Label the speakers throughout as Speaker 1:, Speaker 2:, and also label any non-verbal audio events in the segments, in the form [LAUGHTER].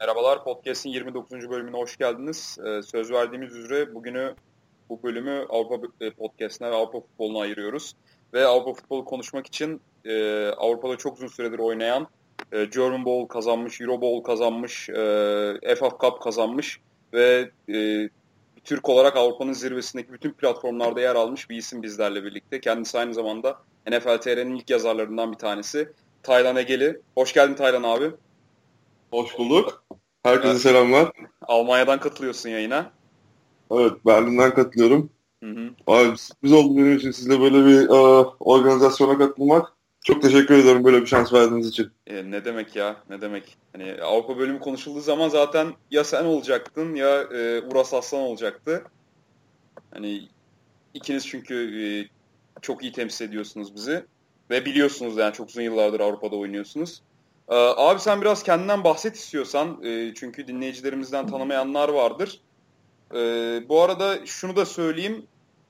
Speaker 1: Merhabalar, Podcast'in 29. bölümüne hoş geldiniz. Ee, söz verdiğimiz üzere bugünü, bu bölümü Avrupa e, Podcast'ine ve Avrupa futboluna ayırıyoruz. Ve Avrupa futbolu konuşmak için e, Avrupa'da çok uzun süredir oynayan, e, German Bowl kazanmış, Euro Bowl kazanmış, FA Cup kazanmış ve Türk olarak Avrupa'nın zirvesindeki bütün platformlarda yer almış bir isim bizlerle birlikte. Kendisi aynı zamanda NFL TR'nin ilk yazarlarından bir tanesi. Taylan Egeli. Hoş geldin Taylan abi.
Speaker 2: Hoş bulduk. Herkese evet. selamlar.
Speaker 1: Almanya'dan katılıyorsun yayına.
Speaker 2: Evet, Berlin'den katılıyorum. Hı hı. Abi sürpriz oldu benim için sizle böyle bir uh, organizasyona katılmak. Çok teşekkür ederim böyle bir şans verdiğiniz için.
Speaker 1: E, ne demek ya, ne demek. Hani Avrupa bölümü konuşulduğu zaman zaten ya sen olacaktın ya e, Uras Aslan olacaktı. Hani ikiniz çünkü e, çok iyi temsil ediyorsunuz bizi. Ve biliyorsunuz yani çok uzun yıllardır Avrupa'da oynuyorsunuz. Ee, abi sen biraz kendinden bahset istiyorsan. E, çünkü dinleyicilerimizden tanımayanlar vardır. E, bu arada şunu da söyleyeyim.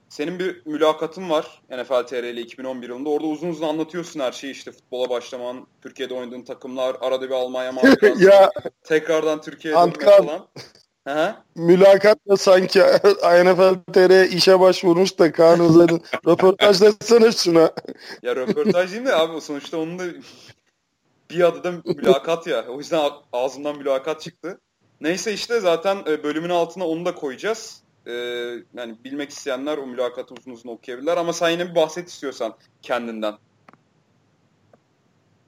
Speaker 1: Senin bir mülakatın var NFL TR ile 2011 yılında. Orada uzun uzun anlatıyorsun her şeyi işte futbola başlaman, Türkiye'de oynadığın takımlar, arada bir Almanya [LAUGHS] ya tekrardan Türkiye'ye dönmek falan.
Speaker 3: Mülakatla sanki [LAUGHS] NFL TR işe başvurmuş da Kaan Özel'in [LAUGHS] röportajlasana şuna.
Speaker 1: Ya röportaj değil mi abi? Sonuçta onun da bir adı da mülakat ya. O yüzden ağzımdan mülakat çıktı. Neyse işte zaten e, bölümün altına onu da koyacağız. Ee, yani bilmek isteyenler o mülakatı uzun uzun okuyabilirler ama sen yine bir bahset istiyorsan kendinden.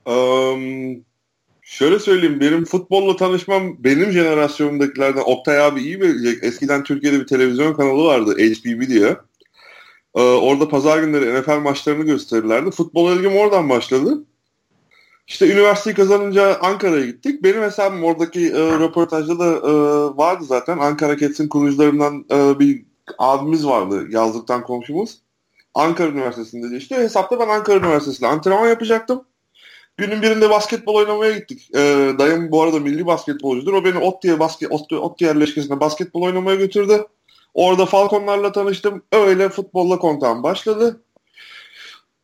Speaker 2: Um, şöyle söyleyeyim benim futbolla tanışmam benim jenerasyonumdakilerden Oktay abi iyi bilecek. Eskiden Türkiye'de bir televizyon kanalı vardı HBB diye. Ee, orada pazar günleri NFL maçlarını gösterirlerdi. Futbol ilgim oradan başladı. İşte üniversiteyi kazanınca Ankara'ya gittik. Benim hesabım oradaki e, röportajda da e, vardı zaten. Ankara Cats'in kurucularından e, bir abimiz vardı yazlıktan komşumuz. Ankara Üniversitesi'nde işte. Hesapta ben Ankara Üniversitesi'nde antrenman yapacaktım. Günün birinde basketbol oynamaya gittik. E, dayım bu arada milli basketbolcudur. O beni Ottiye basket, Ottiye, Ottiye yerleşkesine basketbol oynamaya götürdü. Orada Falconlarla tanıştım. Öyle futbolla kontağım başladı.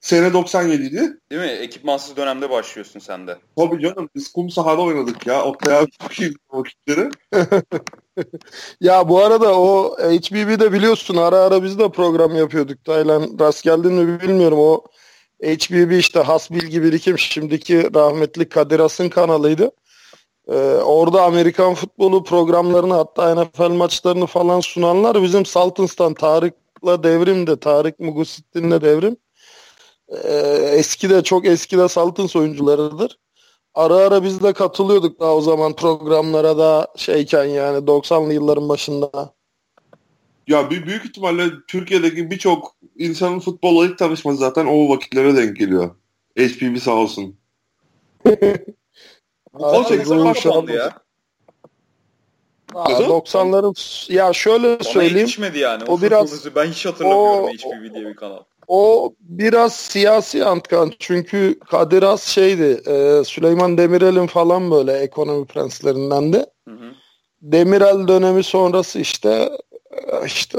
Speaker 2: Sene 97 idi.
Speaker 1: Değil mi? Ekipmansız dönemde başlıyorsun sen de.
Speaker 2: Tabii canım biz kum sahada oynadık ya. Oktay abi çok iyi vakitleri. [LAUGHS]
Speaker 3: ya bu arada o HBB'de biliyorsun ara ara biz de program yapıyorduk. Taylan rast geldin mi bilmiyorum. O HBB işte Has Bilgi Birikim şimdiki rahmetli Kadir As'ın kanalıydı. Ee, orada Amerikan futbolu programlarını hatta NFL maçlarını falan sunanlar bizim Saltins'tan Tarık'la Devrim'de Tarık Mugusittin'le Devrim e, eski de çok eski de Saltins oyuncularıdır. Ara ara biz de katılıyorduk daha o zaman programlara da şeyken yani 90'lı yılların başında.
Speaker 2: Ya bir büyük ihtimalle Türkiye'deki birçok insanın futbolla ilk tanışması zaten o vakitlere denk geliyor. HPB sağ olsun. [LAUGHS]
Speaker 1: Kol çeksen kapandı ya.
Speaker 3: Aa, 90'ların ya şöyle Ona söyleyeyim.
Speaker 1: yetişmedi yani. O, o biraz ben hiç hatırlamıyorum o, HPV diye bir kanal.
Speaker 3: O biraz siyasi antkan çünkü Kadir Has şeydi e, Süleyman Demirel'in falan böyle ekonomi prenslerinden de. Hı hı. Demirel dönemi sonrası işte e, işte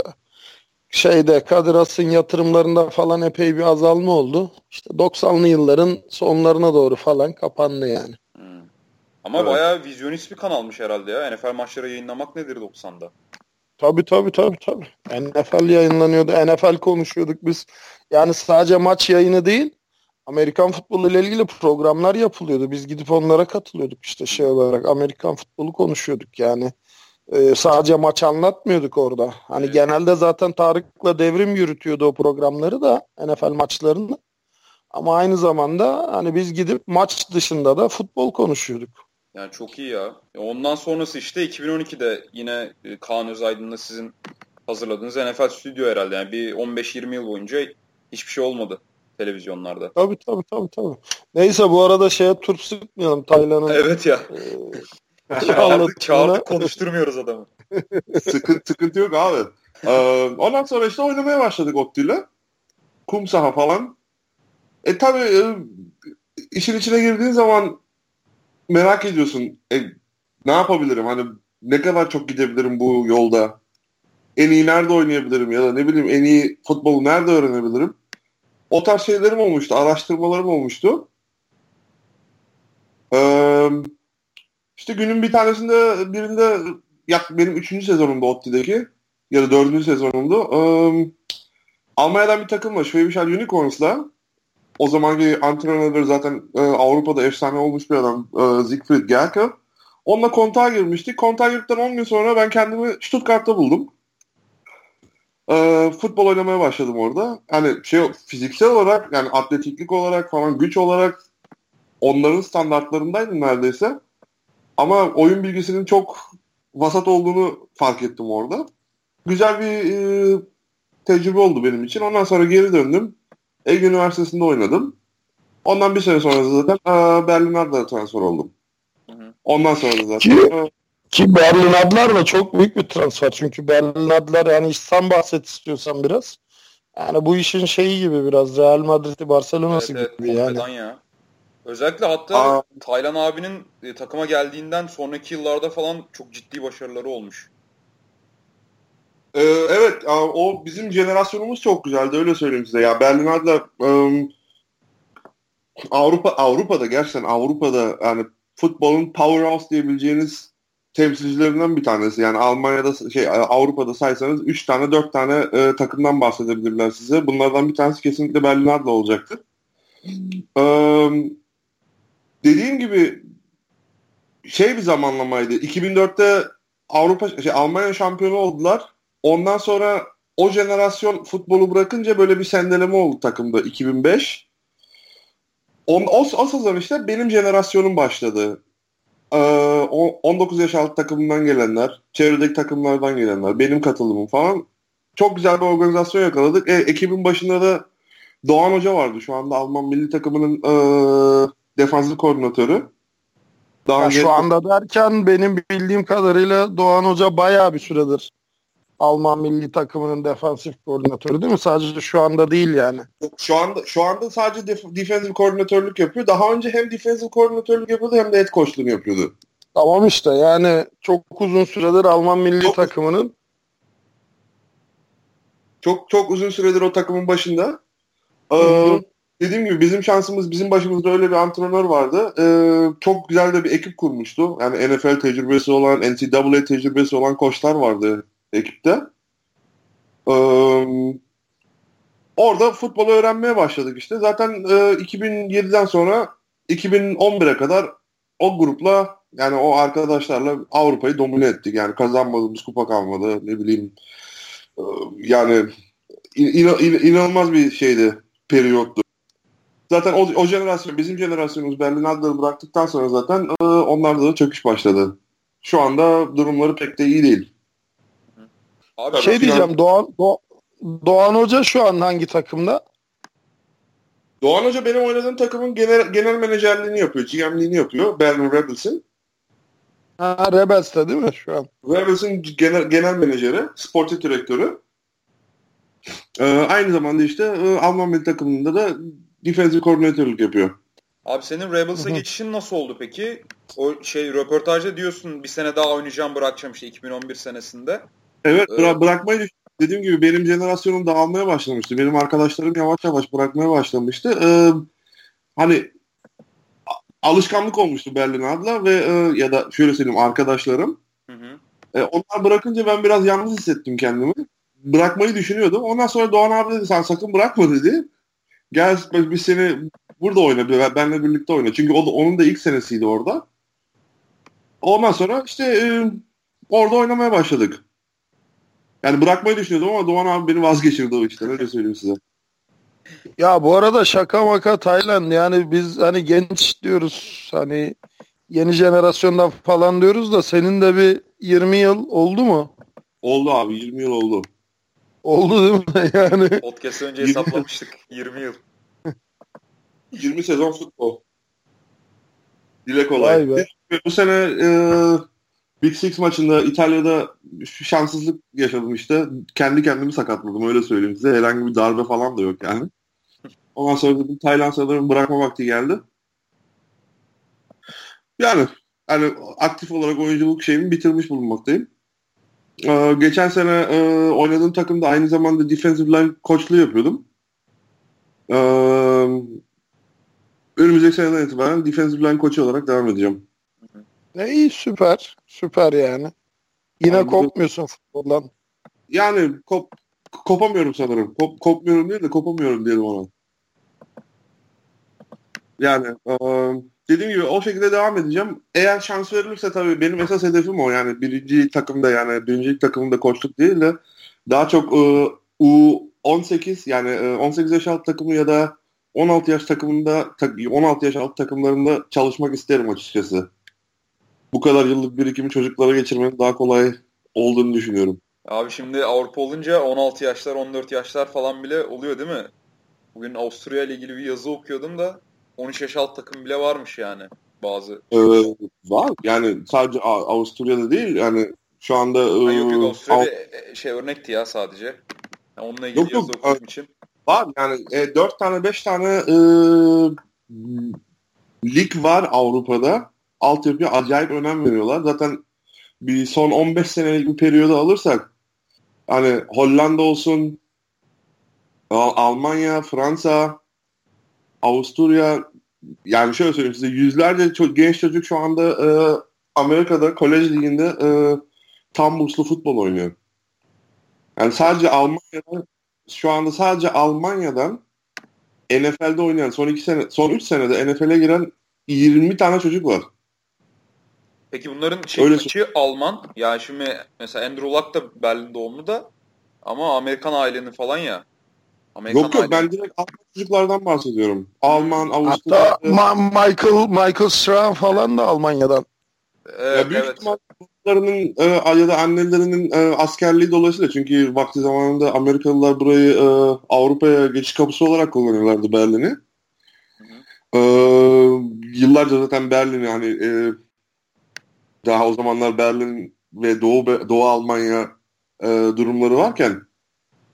Speaker 3: şeyde Kadir Has'ın yatırımlarında falan epey bir azalma oldu. İşte 90'lı yılların sonlarına doğru falan kapandı yani.
Speaker 1: Ama evet. bayağı vizyonist bir kanalmış herhalde ya. NFL maçları yayınlamak nedir 90'da?
Speaker 3: Tabii tabii tabii tabii. NFL yayınlanıyordu. NFL konuşuyorduk biz. Yani sadece maç yayını değil. Amerikan futbolu ile ilgili programlar yapılıyordu. Biz gidip onlara katılıyorduk işte şey olarak. Amerikan futbolu konuşuyorduk yani. Ee, sadece maç anlatmıyorduk orada. Hani evet. genelde zaten Tarık'la devrim yürütüyordu o programları da NFL maçlarını. Ama aynı zamanda hani biz gidip maç dışında da futbol konuşuyorduk.
Speaker 1: Yani çok iyi ya. E, ondan sonrası işte 2012'de yine e, Kaan Özaydın'la sizin hazırladığınız NFL Stüdyo herhalde. Yani bir 15-20 yıl boyunca hiçbir şey olmadı televizyonlarda.
Speaker 3: Tabii tabii tabii tabii. Neyse bu arada şeye turp sıkmayalım Taylan'ın. [LAUGHS]
Speaker 1: Evet ya. [LAUGHS] E, çağırdık, çağırdık konuşturmuyoruz adamı. [LAUGHS]
Speaker 2: sıkıntı, sıkıntı yok abi. Ee, ondan sonra işte oynamaya başladık Otti'yle. Kum saha falan. E tabii e, işin içine girdiğin zaman merak ediyorsun. E, ne yapabilirim? Hani ne kadar çok gidebilirim bu yolda? En iyi nerede oynayabilirim ya da ne bileyim en iyi futbolu nerede öğrenebilirim? O tarz şeylerim olmuştu, araştırmalarım olmuştu. Ee, İşte günün bir tanesinde birinde yak benim üçüncü sezonumda ODTÜ'deki ya da dördüncü sezonumda um, Almanya'dan bir takım var. Schwäbisch Unicorns'la o zamanki antrenörleri zaten e, Avrupa'da efsane olmuş bir adam e, Siegfried Gerke. Onunla kontağa girmiştik. Kontağa girdikten 10 gün sonra ben kendimi Stuttgart'ta buldum. E, futbol oynamaya başladım orada. Hani şey fiziksel olarak yani atletiklik olarak falan güç olarak onların standartlarındaydım neredeyse. Ama oyun bilgisinin çok vasat olduğunu fark ettim orada. Güzel bir e, tecrübe oldu benim için. Ondan sonra geri döndüm. Ege Üniversitesi'nde oynadım. Ondan bir sene sonra zaten Berlin Adler'e transfer oldum. Ondan sonra zaten...
Speaker 3: Ki, e, ki Berlin Adler de çok büyük bir transfer. Çünkü Berlin Adler yani sen bahset istiyorsan biraz. Yani bu işin şeyi gibi biraz Real Madrid'i Barcelona'sı
Speaker 1: evet,
Speaker 3: gibi
Speaker 1: evet,
Speaker 3: yani.
Speaker 1: ya. Özellikle hatta Aa. Taylan abinin e, takıma geldiğinden sonraki yıllarda falan çok ciddi başarıları olmuş.
Speaker 2: Ee, evet o bizim jenerasyonumuz çok güzeldi öyle söyleyeyim size. Ya Berlin Adler um, Avrupa Avrupa'da gerçekten Avrupa'da yani futbolun powerhouse diyebileceğiniz temsilcilerinden bir tanesi. Yani Almanya'da şey Avrupa'da saysanız 3 tane 4 tane e, takımdan bahsedebilirler size. Bunlardan bir tanesi kesinlikle Berlin Adler olacaktır. Um, dediğim gibi şey bir zamanlamaydı. 2004'te Avrupa şey Almanya şampiyonu oldular. Ondan sonra o jenerasyon futbolu bırakınca böyle bir sendeleme oldu takımda 2005. On, o, o sezon işte benim jenerasyonum başladı. Ee, 19 yaş altı takımından gelenler, çevredeki takımlardan gelenler, benim katılımım falan. Çok güzel bir organizasyon yakaladık. E, ekibin başında da Doğan Hoca vardı şu anda Alman milli takımının e, defansif koordinatörü.
Speaker 3: Daha ya. Şu anda derken benim bildiğim kadarıyla Doğan Hoca bayağı bir süredir Alman milli takımının defansif koordinatörü değil mi? Sadece şu anda değil yani.
Speaker 2: Şu anda şu anda sadece def, defensive koordinatörlük yapıyor. Daha önce hem defensive koordinatörlük yapıyordu hem de head coachluğunu yapıyordu.
Speaker 3: Tamam işte yani çok uzun süredir Alman milli çok, takımının
Speaker 2: çok çok uzun süredir o takımın başında. Ee, dediğim gibi bizim şansımız bizim başımızda öyle bir antrenör vardı. Ee, çok güzel de bir ekip kurmuştu. Yani NFL tecrübesi olan, NCAA tecrübesi olan koçlar vardı ekipte. Ee, orada futbolu öğrenmeye başladık işte. Zaten e, 2007'den sonra 2011'e kadar o grupla yani o arkadaşlarla Avrupa'yı domine ettik. Yani kazanmadığımız kupa kalmadı. Ne bileyim e, yani in, in, inanılmaz bir şeydi periyottu. Zaten o, o jenerasyon, bizim jenerasyonumuz Berlin Adler'ı bıraktıktan sonra zaten e, onlarda da çöküş başladı. Şu anda durumları pek de iyi değil.
Speaker 3: Abi, şey diyeceğim Doğan, Do Doğan Hoca şu an hangi takımda?
Speaker 2: Doğan Hoca benim oynadığım takımın genel, genel menajerliğini yapıyor. GM'liğini yapıyor. Berlin Rebels'in.
Speaker 3: Ha Rebels'te değil mi şu an?
Speaker 2: Rebels'in genel, genel menajeri, sportif direktörü. Ee, aynı zamanda işte e, Alman milli takımında da defensive koordinatörlük yapıyor.
Speaker 1: Abi senin Rebels'a geçişin nasıl oldu peki? O şey röportajda diyorsun bir sene daha oynayacağım bırakacağım işte 2011 senesinde.
Speaker 2: Evet bıra- bırakmayı dediğim gibi benim jenerasyonum dağılmaya başlamıştı. Benim arkadaşlarım yavaş yavaş bırakmaya başlamıştı. Ee, hani alışkanlık olmuştu Berlin adla ve e, ya da şöyle söyleyeyim arkadaşlarım. Hı hı. E, onlar bırakınca ben biraz yalnız hissettim kendimi. Bırakmayı düşünüyordum. Ondan sonra Doğan abi dedi sen sakın bırakma dedi. Gel biz seni burada oyna, benle birlikte oyna. Çünkü o da, onun da ilk senesiydi orada. Ondan sonra işte e, orada oynamaya başladık. Yani bırakmayı düşünüyordum ama Doğan abi beni vazgeçirdi o işten. Öyle söyleyeyim size.
Speaker 3: Ya bu arada şaka maka Tayland yani biz hani genç diyoruz hani yeni jenerasyondan falan diyoruz da senin de bir 20 yıl oldu mu?
Speaker 2: Oldu abi 20 yıl oldu.
Speaker 3: Oldu değil mi [LAUGHS] yani?
Speaker 1: Podcast önce hesaplamıştık 20 yıl.
Speaker 2: 20 sezon futbol. Dile kolay. Bu sene e, Big Six maçında İtalya'da şanssızlık yaşadım işte. Kendi kendimi sakatladım öyle söyleyeyim size. Herhangi bir darbe falan da yok yani. Ondan sonra dedim Tayland sanırım bırakma vakti geldi. Yani hani aktif olarak oyunculuk şeyimi bitirmiş bulunmaktayım. Ee, geçen sene e, oynadığım takımda aynı zamanda defensive line koçluğu yapıyordum. Ee, önümüzdeki seneden itibaren defensive line koçu olarak devam edeceğim.
Speaker 3: Ne iyi süper. Süper yani. Yine yani kopmuyorsun futboldan.
Speaker 2: Yani kop, kopamıyorum sanırım. Kop, kopmuyorum değil de kopamıyorum diyelim ona. Yani e, dediğim gibi o şekilde devam edeceğim. Eğer şans verilirse tabii benim esas hedefim o. Yani birinci takımda yani birinci takımda koçluk değil de daha çok e, U18 yani e, 18 yaş alt takımı ya da 16 yaş takımında 16 yaş alt takımlarında çalışmak isterim açıkçası. Bu kadar yıllık birikimi çocuklara geçirmenin daha kolay olduğunu düşünüyorum.
Speaker 1: Abi şimdi Avrupa olunca 16 yaşlar 14 yaşlar falan bile oluyor değil mi? Bugün Avusturya ile ilgili bir yazı okuyordum da 13 yaş alt takım bile varmış yani bazı.
Speaker 2: Ee, var yani sadece Avusturya'da değil yani şu anda.
Speaker 1: Ha, yok yok Avusturya Av- bir şey örnekti ya sadece. Yani onunla ilgili yok, yazı yok. okuduğum için.
Speaker 2: Var yani e, 4 tane 5 tane e, lig var Avrupa'da. Altyapıya acayip önem veriyorlar. Zaten bir son 15 senelik bir periyoda alırsak hani Hollanda olsun Almanya, Fransa, Avusturya yani şöyle söyleyeyim size yüzlerce çok genç çocuk şu anda e, Amerika'da kolej liginde e, tam burslu futbol oynuyor. Yani sadece Almanya'dan şu anda sadece Almanya'dan NFL'de oynayan son iki sene son 3 senede NFL'e giren 20 tane çocuk var.
Speaker 1: Peki bunların şey Alman. Yani şimdi mesela Andrew Luck da Berlin doğumlu da ama Amerikan ailenin falan ya.
Speaker 2: Amerikan yok yok ben direkt Alman çocuklardan bahsediyorum. Alman, Avusturya.
Speaker 3: Hatta Ma- Michael Michael Strahan falan da Almanya'dan.
Speaker 2: Evet, ya büyük evet. babalarının e, ya da annelerinin e, askerliği dolayısıyla çünkü vakti zamanında Amerikalılar burayı e, Avrupa'ya geçiş kapısı olarak kullanıyorlardı Berlin'i. E, yıllarca zaten Berlin'i hani e, daha o zamanlar Berlin ve Doğu Doğu Almanya e, durumları varken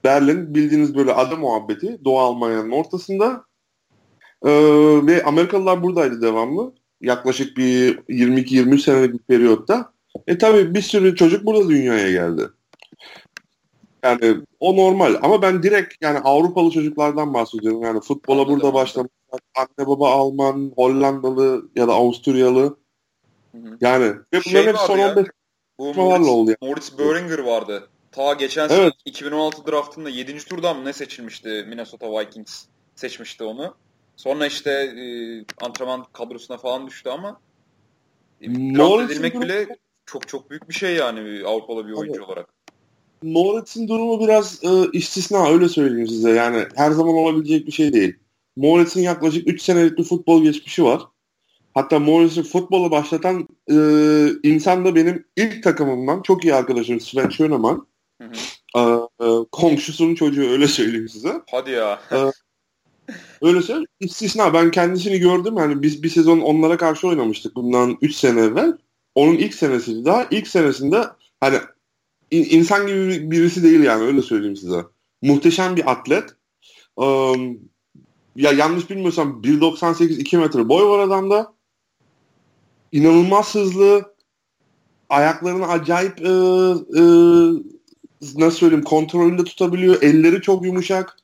Speaker 2: Berlin bildiğiniz böyle ada muhabbeti Doğu Almanya'nın ortasında e, ve Amerikalılar buradaydı devamlı. Yaklaşık bir 22-23 senelik bir periyotta. E tabi bir sürü çocuk burada dünyaya geldi. Yani o normal ama ben direkt yani Avrupalı çocuklardan bahsediyorum. Yani futbola Anladım. burada başlamak, anne baba Alman, Hollandalı ya da Avusturyalı. Hı-hı. Yani ve bunların şey hep son 15
Speaker 1: bu Moritz, oldu yani. Moritz Böhringer vardı. Ta geçen sene evet. 2016 draftında 7. turdan mı ne seçilmişti Minnesota Vikings seçmişti onu. Sonra işte e, antrenman kadrosuna falan düştü ama e, draft edilmek bile çok çok büyük bir şey yani Avrupalı bir oyuncu evet. olarak.
Speaker 2: Moritz'in durumu biraz e, istisna öyle söyleyeyim size. Yani her zaman olabilecek bir şey değil. Moritz'in yaklaşık 3 senelik bir futbol geçmişi var. Hatta Moritz'i futbolu başlatan e, insan da benim ilk takımımdan çok iyi arkadaşım Sven Schönemann. Hı hı. E, e, komşusunun çocuğu öyle söyleyeyim size.
Speaker 1: Hadi ya.
Speaker 2: E, öyle söyleyeyim. İstisna. Ben kendisini gördüm. Yani biz bir sezon onlara karşı oynamıştık bundan 3 sene evvel. Onun ilk senesiydi daha. İlk senesinde hani insan gibi birisi değil yani öyle söyleyeyim size. Muhteşem bir atlet. Um, ya yanlış bilmiyorsam 1.98 2 metre boy var adamda. İnanılmaz hızlı. Ayaklarını acayip e, e, nasıl söyleyeyim kontrolünde tutabiliyor. Elleri çok yumuşak.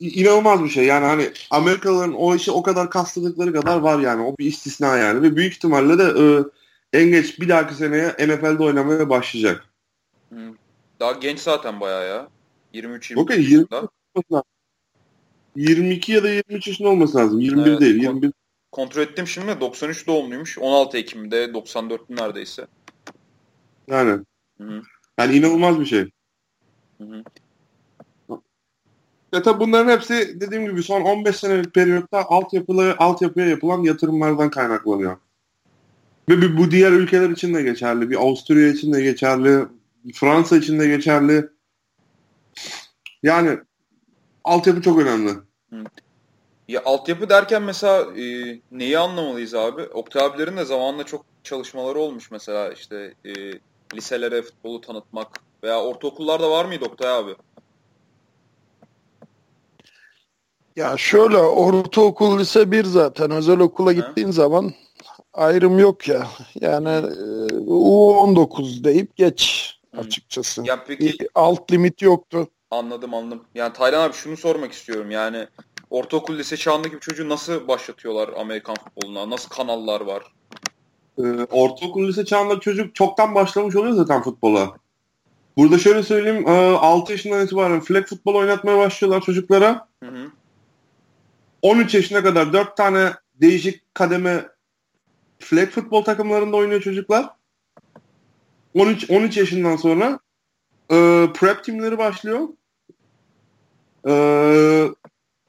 Speaker 2: İnanılmaz bir şey. Yani hani Amerikalıların o işi o kadar kastladıkları kadar var yani. O bir istisna yani. Ve büyük ihtimalle de e, en geç bir dahaki seneye NFL'de oynamaya başlayacak.
Speaker 1: Daha genç zaten bayağı ya. 23
Speaker 2: 23 okay, 20, 22 ya da 23 yaşında olması lazım. 21 evet, değil. 21.
Speaker 1: Kontrol ettim şimdi 93 doğumluymuş. 16 Ekim'de 94 neredeyse.
Speaker 2: Yani. Hı-hı. Yani inanılmaz bir şey. Hı-hı. Ya tabi bunların hepsi dediğim gibi son 15 senelik periyotta altyapılı, altyapıya yapılan yatırımlardan kaynaklanıyor. Ve bu diğer ülkeler için de geçerli. Bir Avusturya için de geçerli. Fransa için de geçerli. Yani altyapı çok önemli.
Speaker 1: Ya altyapı derken mesela e, neyi anlamalıyız abi? Oktay abilerin de zamanla çok çalışmaları olmuş mesela işte e, liselere futbolu tanıtmak veya ortaokullarda var mıydı Oktay abi?
Speaker 3: Ya şöyle ortaokul lise bir zaten özel okula gittiğin He. zaman ayrım yok ya. Yani e, U19 deyip geç açıkçası. Ya peki bir alt limit yoktu.
Speaker 1: Anladım anladım. Yani Taylan abi şunu sormak istiyorum. Yani ortaokul lise çağındaki bir çocuğu nasıl başlatıyorlar Amerikan futboluna? Nasıl kanallar var?
Speaker 2: Ee, ortaokul lise çağında çocuk çoktan başlamış oluyor zaten futbola. Burada şöyle söyleyeyim 6 yaşından itibaren flag futbol oynatmaya başlıyorlar çocuklara. Hı hı. 13 yaşına kadar 4 tane değişik kademe flag futbol takımlarında oynuyor çocuklar. 13 13 yaşından sonra e, prep timleri başlıyor. E,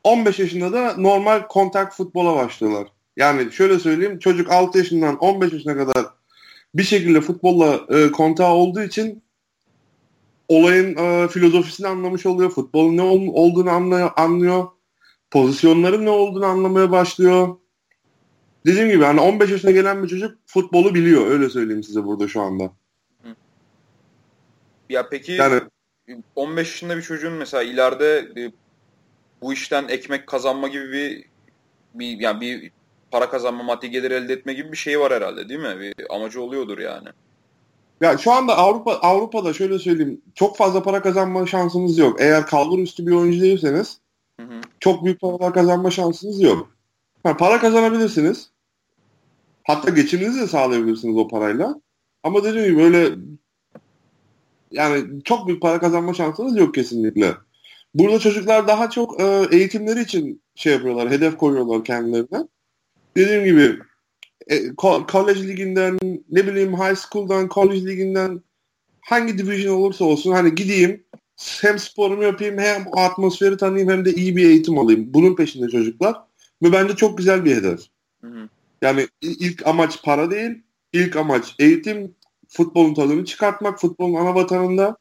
Speaker 2: 15 yaşında da normal kontak futbola başlıyorlar. Yani şöyle söyleyeyim çocuk 6 yaşından 15 yaşına kadar bir şekilde futbolla e, kontağı olduğu için olayın e, filozofisini anlamış oluyor. Futbolun ne ol, olduğunu anlıyor, anlıyor. Pozisyonların ne olduğunu anlamaya başlıyor. Dediğim gibi hani 15 yaşına gelen bir çocuk futbolu biliyor. Öyle söyleyeyim size burada şu anda.
Speaker 1: Ya peki yani, 15 yaşında bir çocuğun mesela ileride e, bu işten ekmek kazanma gibi bir, bir yani bir para kazanma, maddi gelir elde etme gibi bir şey var herhalde değil mi? Bir amacı oluyordur yani.
Speaker 2: Ya şu anda Avrupa Avrupa'da şöyle söyleyeyim çok fazla para kazanma şansınız yok. Eğer kalbur üstü bir oyuncu değilseniz hı hı. çok büyük para kazanma şansınız yok. Ha, para kazanabilirsiniz. Hatta geçiminizi de sağlayabilirsiniz o parayla. Ama dediğim gibi böyle yani çok büyük para kazanma şansınız yok kesinlikle. Burada çocuklar daha çok e, eğitimleri için şey yapıyorlar, hedef koyuyorlar kendilerine. Dediğim gibi e, college liginden, ne bileyim high school'dan, college liginden hangi division olursa olsun hani gideyim hem sporumu yapayım hem atmosferi tanıyayım hem de iyi bir eğitim alayım. Bunun peşinde çocuklar. Ve bence çok güzel bir hedef. Hı hı. Yani ilk amaç para değil, ilk amaç eğitim, futbolun tadını çıkartmak, futbolun ana vatanında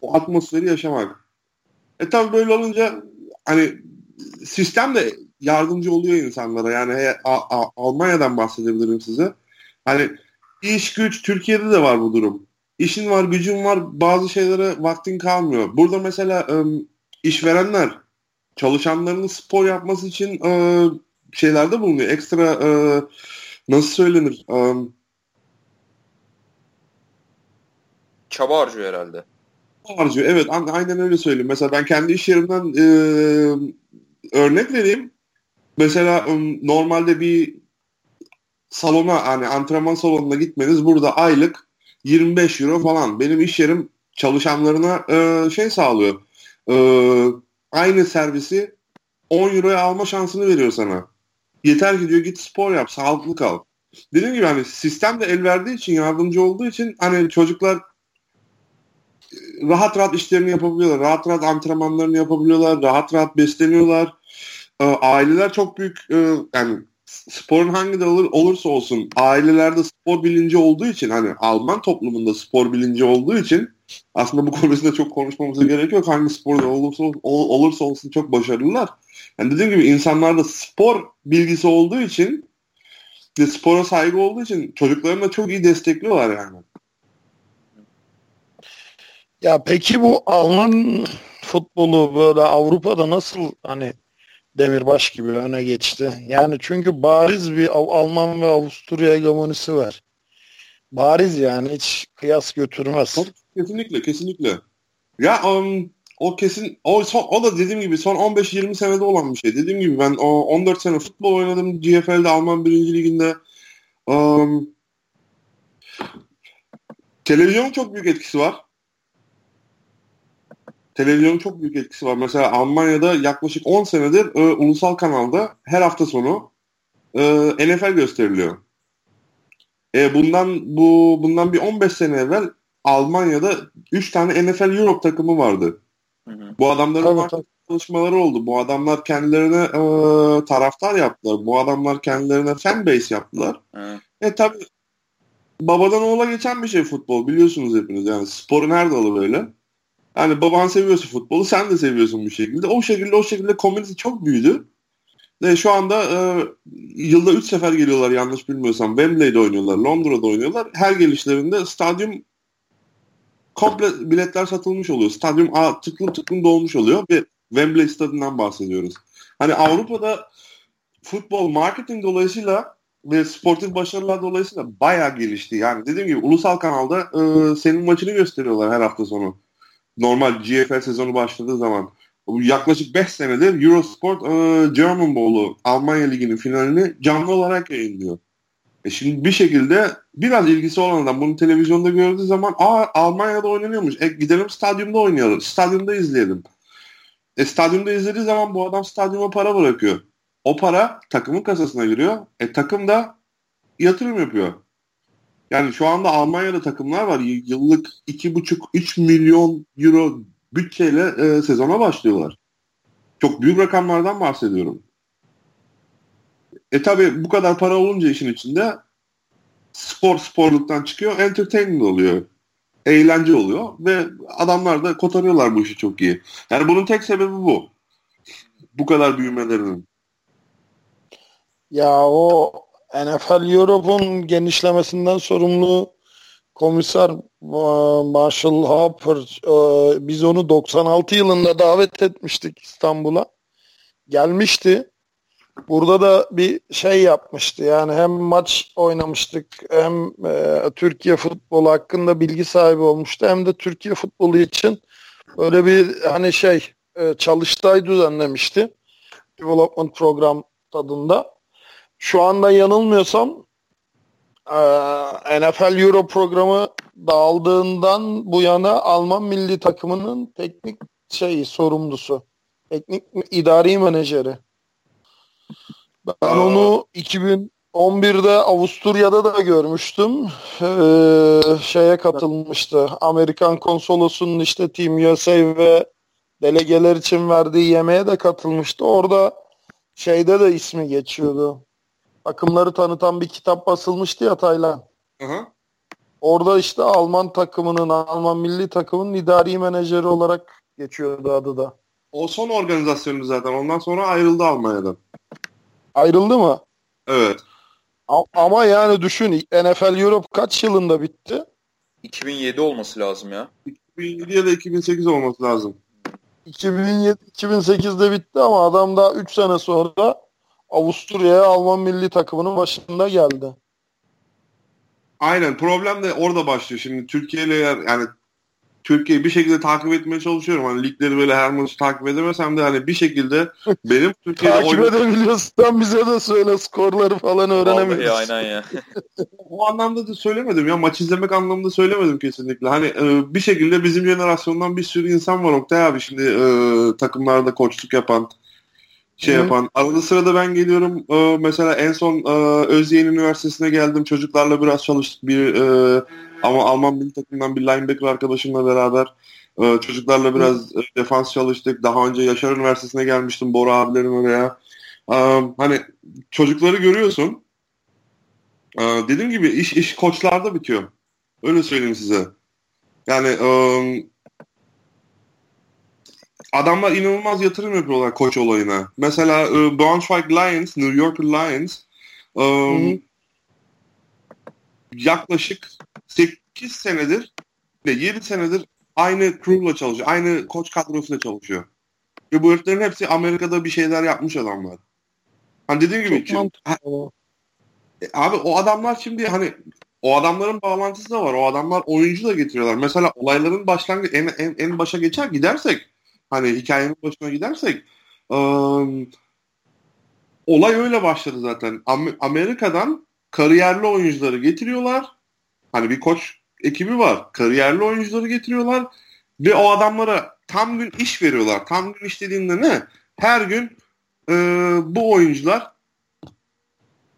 Speaker 2: o atmosferi yaşamak. E tabi böyle olunca hani sistem de yardımcı oluyor insanlara. Yani he, a, a, Almanya'dan bahsedebilirim size. Hani iş güç Türkiye'de de var bu durum. İşin var, gücün var, bazı şeylere vaktin kalmıyor. Burada mesela ım, işverenler çalışanlarının spor yapması için e, şeylerde bulunuyor. Ekstra e, nasıl söylenir? E,
Speaker 1: Çaba harcıyor herhalde.
Speaker 2: Harcıyor evet aynen öyle söyleyeyim. Mesela ben kendi iş yerimden e, örnek vereyim. Mesela normalde bir salona hani antrenman salonuna gitmeniz burada aylık 25 euro falan. Benim iş yerim çalışanlarına e, şey sağlıyor. E, aynı servisi 10 euroya alma şansını veriyor sana. Yeter ki diyor git spor yap, sağlıklı kal. Dediğim gibi hani sistem de el verdiği için, yardımcı olduğu için hani çocuklar rahat rahat işlerini yapabiliyorlar. Rahat rahat antrenmanlarını yapabiliyorlar. Rahat rahat besleniyorlar. E, aileler çok büyük e, yani sporun hangi de olur, olursa olsun ailelerde spor bilinci olduğu için hani Alman toplumunda spor bilinci olduğu için aslında bu konusunda çok konuşmamıza gerek yok. Hangi sporda olursa, ol, olursa olsun çok başarılılar. Yani dediğim gibi insanlarda spor bilgisi olduğu için ve spora saygı olduğu için çocuklarını da çok iyi destekliyorlar yani.
Speaker 3: Ya peki bu Alman futbolu böyle Avrupa'da nasıl hani Demirbaş gibi öne geçti? Yani çünkü bariz bir Alman ve Avusturya hegemonisi var. Bariz yani hiç kıyas götürmez.
Speaker 2: Kesinlikle kesinlikle. Ya um, o kesin o, son, o da dediğim gibi son 15-20 senede olan bir şey. Dediğim gibi ben o 14 sene futbol oynadım GFL'de Alman 1. Ligi'nde. Um, televizyonun çok büyük etkisi var televizyonun çok büyük etkisi var. Mesela Almanya'da yaklaşık 10 senedir e, ulusal kanalda her hafta sonu e, NFL gösteriliyor. E, bundan bu bundan bir 15 sene evvel Almanya'da 3 tane NFL Europe takımı vardı. Hı hı. Bu adamların tabii, tabii. çalışmaları oldu. Bu adamlar kendilerine e, taraftar yaptılar. Bu adamlar kendilerine fan base yaptılar. Hı. E tabi babadan oğula geçen bir şey futbol biliyorsunuz hepiniz. Yani sporun her dalı böyle. Yani baban seviyorsa futbolu sen de seviyorsun bu şekilde. O şekilde o şekilde komünite çok büyüdü. Ve şu anda e, yılda 3 sefer geliyorlar yanlış bilmiyorsam. Wembley'de oynuyorlar, Londra'da oynuyorlar. Her gelişlerinde stadyum komple biletler satılmış oluyor. Stadyum a, tıklım tıklım dolmuş oluyor ve Wembley stadından bahsediyoruz. Hani Avrupa'da futbol marketing dolayısıyla ve sportif başarılar dolayısıyla bayağı gelişti. Yani dediğim gibi ulusal kanalda e, senin maçını gösteriyorlar her hafta sonu normal GFL sezonu başladığı zaman yaklaşık 5 senedir Eurosport e, German Bowl'u Almanya Ligi'nin finalini canlı olarak yayınlıyor. E şimdi bir şekilde biraz ilgisi olan adam bunu televizyonda gördüğü zaman aa Almanya'da oynanıyormuş. E gidelim stadyumda oynayalım. Stadyumda izleyelim. E stadyumda izlediği zaman bu adam stadyuma para bırakıyor. O para takımın kasasına giriyor. E takım da yatırım yapıyor. Yani şu anda Almanya'da takımlar var. Yıllık 2,5-3 milyon euro bütçeyle e, sezona başlıyorlar. Çok büyük rakamlardan bahsediyorum. E tabi bu kadar para olunca işin içinde spor sporluktan çıkıyor, entertainment oluyor. Eğlence oluyor ve adamlar da kotarıyorlar bu işi çok iyi. Yani bunun tek sebebi bu. Bu kadar büyümelerinin.
Speaker 3: Ya o NFL Europe'un genişlemesinden sorumlu komiser Marshall Harper e, biz onu 96 yılında davet etmiştik İstanbul'a. Gelmişti. Burada da bir şey yapmıştı. Yani hem maç oynamıştık hem e, Türkiye futbolu hakkında bilgi sahibi olmuştu hem de Türkiye futbolu için böyle bir hani şey e, çalıştay düzenlemişti. Development program tadında. Şu anda yanılmıyorsam e, NFL Euro programı dağıldığından bu yana Alman milli takımının teknik şeyi sorumlusu. Teknik idari menajeri. Ben onu 2011'de Avusturya'da da görmüştüm. Ee, şeye katılmıştı. Amerikan konsolosunun işte Team USA ve delegeler için verdiği yemeğe de katılmıştı. Orada şeyde de ismi geçiyordu. Takımları tanıtan bir kitap basılmıştı ya Taylan. Hı hı. Orada işte Alman takımının, Alman milli takımının idari menajeri olarak geçiyordu adı da.
Speaker 2: O son organizasyonu zaten. Ondan sonra ayrıldı Almanya'dan.
Speaker 3: Ayrıldı mı?
Speaker 2: Evet.
Speaker 3: Ama yani düşün NFL Europe kaç yılında bitti?
Speaker 1: 2007 olması lazım ya.
Speaker 2: 2007 ya da 2008 olması lazım.
Speaker 3: 2007 2008'de bitti ama adam daha 3 sene sonra Avusturya'ya Alman milli takımının başında geldi.
Speaker 2: Aynen problem de orada başlıyor. Şimdi Türkiye ile yani Türkiye'yi bir şekilde takip etmeye çalışıyorum. Hani ligleri böyle her maçı takip edemesem de hani bir şekilde [LAUGHS] benim Türkiye'de
Speaker 3: takip oynadığım... edebiliyorsan bize de söyle skorları falan öğrenebiliriz.
Speaker 1: Vallahi aynen ya. [LAUGHS]
Speaker 2: o anlamda da söylemedim ya. Maç izlemek anlamında söylemedim kesinlikle. Hani e, bir şekilde bizim jenerasyondan bir sürü insan var Oktay abi. Şimdi e, takımlarda koçluk yapan şey Hı. yapan. Arada sırada ben geliyorum. E, mesela en son e, Özyeğin Üniversitesi'ne geldim. Çocuklarla biraz çalıştık. Bir e, ama Alman milli takımdan bir linebacker arkadaşımla beraber e, çocuklarla biraz Hı. defans çalıştık. Daha önce Yaşar Üniversitesi'ne gelmiştim Bora abilerin oraya. E, hani çocukları görüyorsun. E, dediğim gibi iş iş koçlarda bitiyor. Öyle söyleyeyim size. Yani e, adamlar inanılmaz yatırım yapıyorlar koç olayına. Mesela e, Braunschweig Lions, New York Lions e, yaklaşık 8 senedir ve 7 senedir aynı crew'la çalışıyor. Aynı koç kadrosuyla çalışıyor. Ve bu heriflerin hepsi Amerika'da bir şeyler yapmış adamlar. Hani dediğim gibi çünkü, ha, e, abi o adamlar şimdi hani o adamların bağlantısı da var. O adamlar oyuncu da getiriyorlar. Mesela olayların başlangıcı en, en, en başa geçer gidersek hani hikayenin başına gidersek ıı, olay öyle başladı zaten. Amerika'dan kariyerli oyuncuları getiriyorlar. Hani bir koç ekibi var. Kariyerli oyuncuları getiriyorlar ve o adamlara tam gün iş veriyorlar. Tam gün iş dediğinde ne? Her gün e, bu oyuncular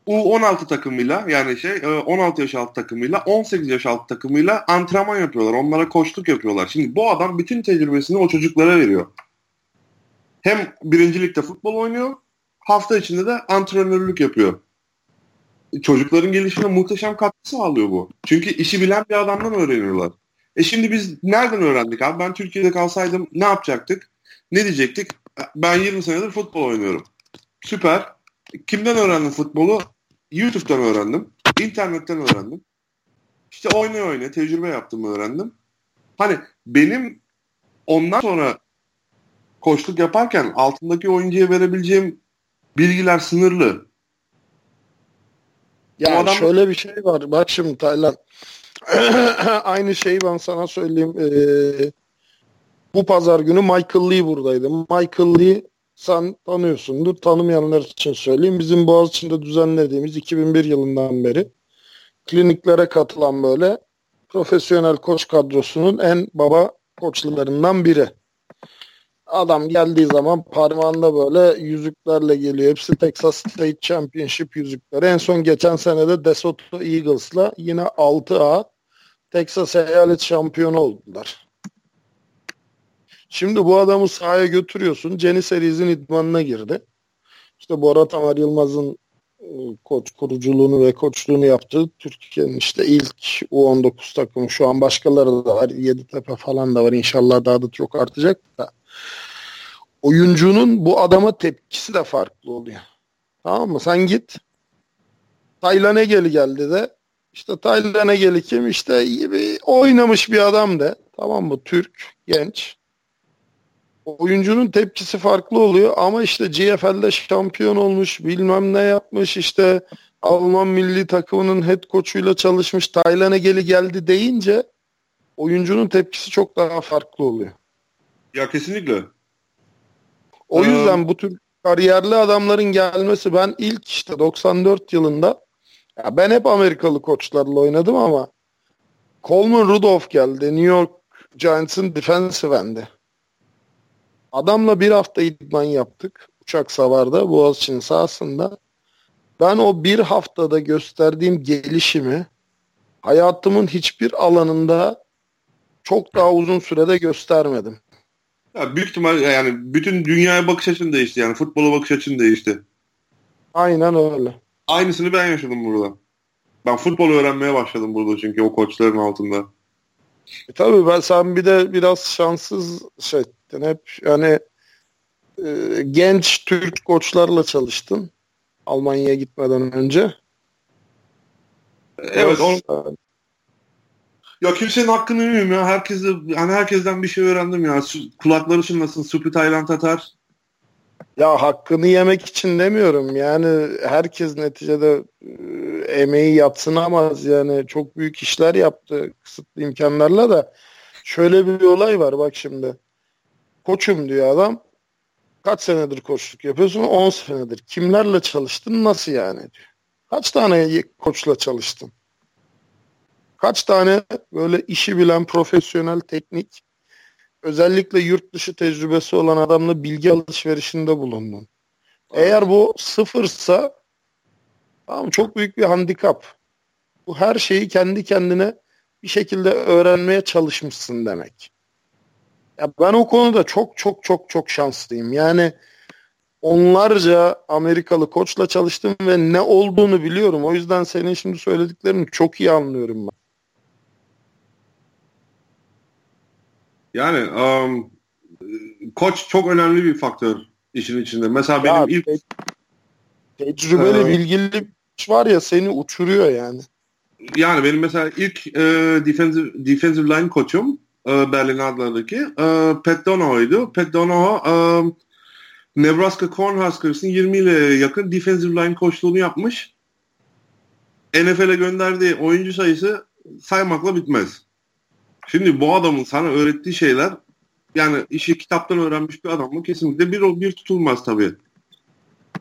Speaker 2: U16 takımıyla yani şey 16 yaş altı takımıyla 18 yaş altı takımıyla antrenman yapıyorlar. Onlara koçluk yapıyorlar. Şimdi bu adam bütün tecrübesini o çocuklara veriyor. Hem birincilikte futbol oynuyor hafta içinde de antrenörlük yapıyor. Çocukların gelişine muhteşem katkı sağlıyor bu. Çünkü işi bilen bir adamdan öğreniyorlar. E şimdi biz nereden öğrendik abi? Ben Türkiye'de kalsaydım ne yapacaktık? Ne diyecektik? Ben 20 senedir futbol oynuyorum. Süper. Kimden öğrendim futbolu? YouTube'dan öğrendim. internetten öğrendim. İşte oynaya oynaya tecrübe yaptım öğrendim. Hani benim ondan sonra koçluk yaparken altındaki oyuncuya verebileceğim bilgiler sınırlı.
Speaker 3: Ya adam... şöyle bir şey var. Bak şimdi Taylan. [CLEARS THROAT] Aynı şeyi ben sana söyleyeyim. Ee, bu pazar günü Michael Lee buradaydı. Michael Lee sen tanıyorsundur. Tanımayanlar için söyleyeyim. Bizim Boğaziçi'nde düzenlediğimiz 2001 yılından beri kliniklere katılan böyle profesyonel koç kadrosunun en baba koçlarından biri. Adam geldiği zaman parmağında böyle yüzüklerle geliyor. Hepsi Texas State Championship yüzükleri. En son geçen senede DeSoto Eagles'la yine 6A Texas eyalet şampiyonu oldular. Şimdi bu adamı sahaya götürüyorsun. Jenny Series'in idmanına girdi. İşte Bora Tamer Yılmaz'ın e, koç kuruculuğunu ve koçluğunu yaptığı Türkiye'nin işte ilk U19 takımı şu an başkaları da var. Yeditepe falan da var. İnşallah daha da çok artacak da. Oyuncunun bu adama tepkisi de farklı oluyor. Tamam mı? Sen git. Taylan Egeli geldi de işte Taylan Egeli kim? İşte iyi bir oynamış bir adam de. Tamam mı? Türk, genç oyuncunun tepkisi farklı oluyor ama işte GFL'de şampiyon olmuş bilmem ne yapmış işte Alman milli takımının head coach'uyla çalışmış Taylan Egeli geldi deyince oyuncunun tepkisi çok daha farklı oluyor.
Speaker 2: Ya kesinlikle.
Speaker 3: O yüzden bu tür kariyerli adamların gelmesi ben ilk işte 94 yılında ya ben hep Amerikalı koçlarla oynadım ama Coleman Rudolph geldi. New York Giants'ın defensive endi. Adamla bir hafta idman yaptık. Uçak savarda Boğaziçi'nin sahasında. Ben o bir haftada gösterdiğim gelişimi hayatımın hiçbir alanında çok daha uzun sürede göstermedim.
Speaker 2: Ya büyük ihtimal yani bütün dünyaya bakış açın değişti yani futbola bakış açın değişti.
Speaker 3: Aynen öyle.
Speaker 2: Aynısını ben yaşadım burada. Ben futbol öğrenmeye başladım burada çünkü o koçların altında.
Speaker 3: E tabii ben sen bir de biraz şanssız şeytin hep yani e, genç Türk koçlarla çalıştın Almanya'ya gitmeden önce.
Speaker 2: Evet. On... Ya kimsenin hakkını yemiyorum ya. Herkes yani herkesten bir şey öğrendim ya. Kulakları çınlasın. Supi Taylan Tatar.
Speaker 3: Ya hakkını yemek için demiyorum. Yani herkes neticede e, emeği yatsınamaz. Yani çok büyük işler yaptı kısıtlı imkanlarla da. Şöyle bir olay var bak şimdi. Koçum diyor adam. Kaç senedir koçluk yapıyorsun? 10 senedir. Kimlerle çalıştın? Nasıl yani diyor. Kaç tane koçla çalıştın? Kaç tane böyle işi bilen profesyonel teknik özellikle yurt dışı tecrübesi olan adamla bilgi alışverişinde bulundun. Eğer bu sıfırsa tamam çok büyük bir handikap. Bu her şeyi kendi kendine bir şekilde öğrenmeye çalışmışsın demek. Ya ben o konuda çok çok çok çok şanslıyım. Yani onlarca Amerikalı koçla çalıştım ve ne olduğunu biliyorum. O yüzden senin şimdi söylediklerini çok iyi anlıyorum ben.
Speaker 2: Yani um, koç çok önemli bir faktör işin içinde. Mesela benim ya, ilk te-
Speaker 3: tecrübeli, ee, bilgili var ya seni uçuruyor yani.
Speaker 2: Yani benim mesela ilk e, defensive, defensive line koçum e, Berlin Adler'daki e, Pat Donahoe'ydu. Pat Donahoe e, Nebraska Cornhuskers'ın 20 ile yakın defensive line koçluğunu yapmış. NFL'e gönderdiği oyuncu sayısı saymakla bitmez. Şimdi bu adamın sana öğrettiği şeyler yani işi kitaptan öğrenmiş bir adam mı kesinlikle bir bir tutulmaz tabii.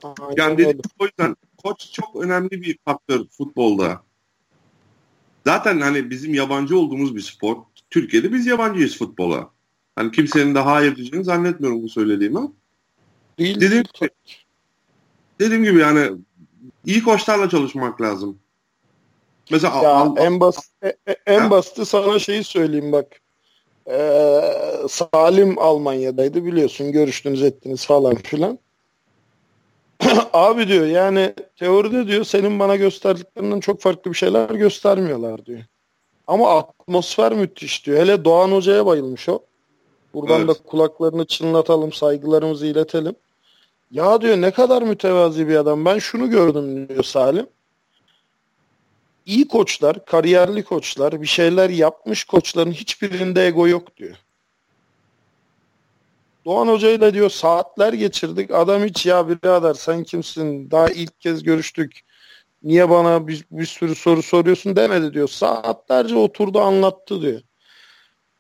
Speaker 2: Aynen yani dedim, o yüzden koç çok önemli bir faktör futbolda. Zaten hani bizim yabancı olduğumuz bir spor. Türkiye'de biz yabancıyız futbola. Hani kimsenin de hayır diyeceğini zannetmiyorum bu söylediğimi. Değil. Dediğim gibi, dediğim gibi yani iyi koçlarla çalışmak lazım.
Speaker 3: Mesela ya al, en basit e, e, en basiti sana şeyi söyleyeyim bak. Ee, Salim Almanya'daydı biliyorsun görüştünüz ettiniz falan filan. [CLEARS THROAT] Abi diyor yani teoride diyor senin bana gösterdiklerinden çok farklı bir şeyler göstermiyorlar diyor. Ama atmosfer müthiş diyor. Hele Doğan Hoca'ya bayılmış o. Buradan evet. da kulaklarını çınlatalım, saygılarımızı iletelim. Ya diyor ne kadar mütevazi bir adam. Ben şunu gördüm diyor Salim iyi koçlar, kariyerli koçlar, bir şeyler yapmış koçların hiçbirinde ego yok diyor. Doğan Hoca ile diyor saatler geçirdik. Adam hiç ya birader sen kimsin? Daha ilk kez görüştük. Niye bana bir, bir sürü soru soruyorsun demedi diyor. Saatlerce oturdu anlattı diyor.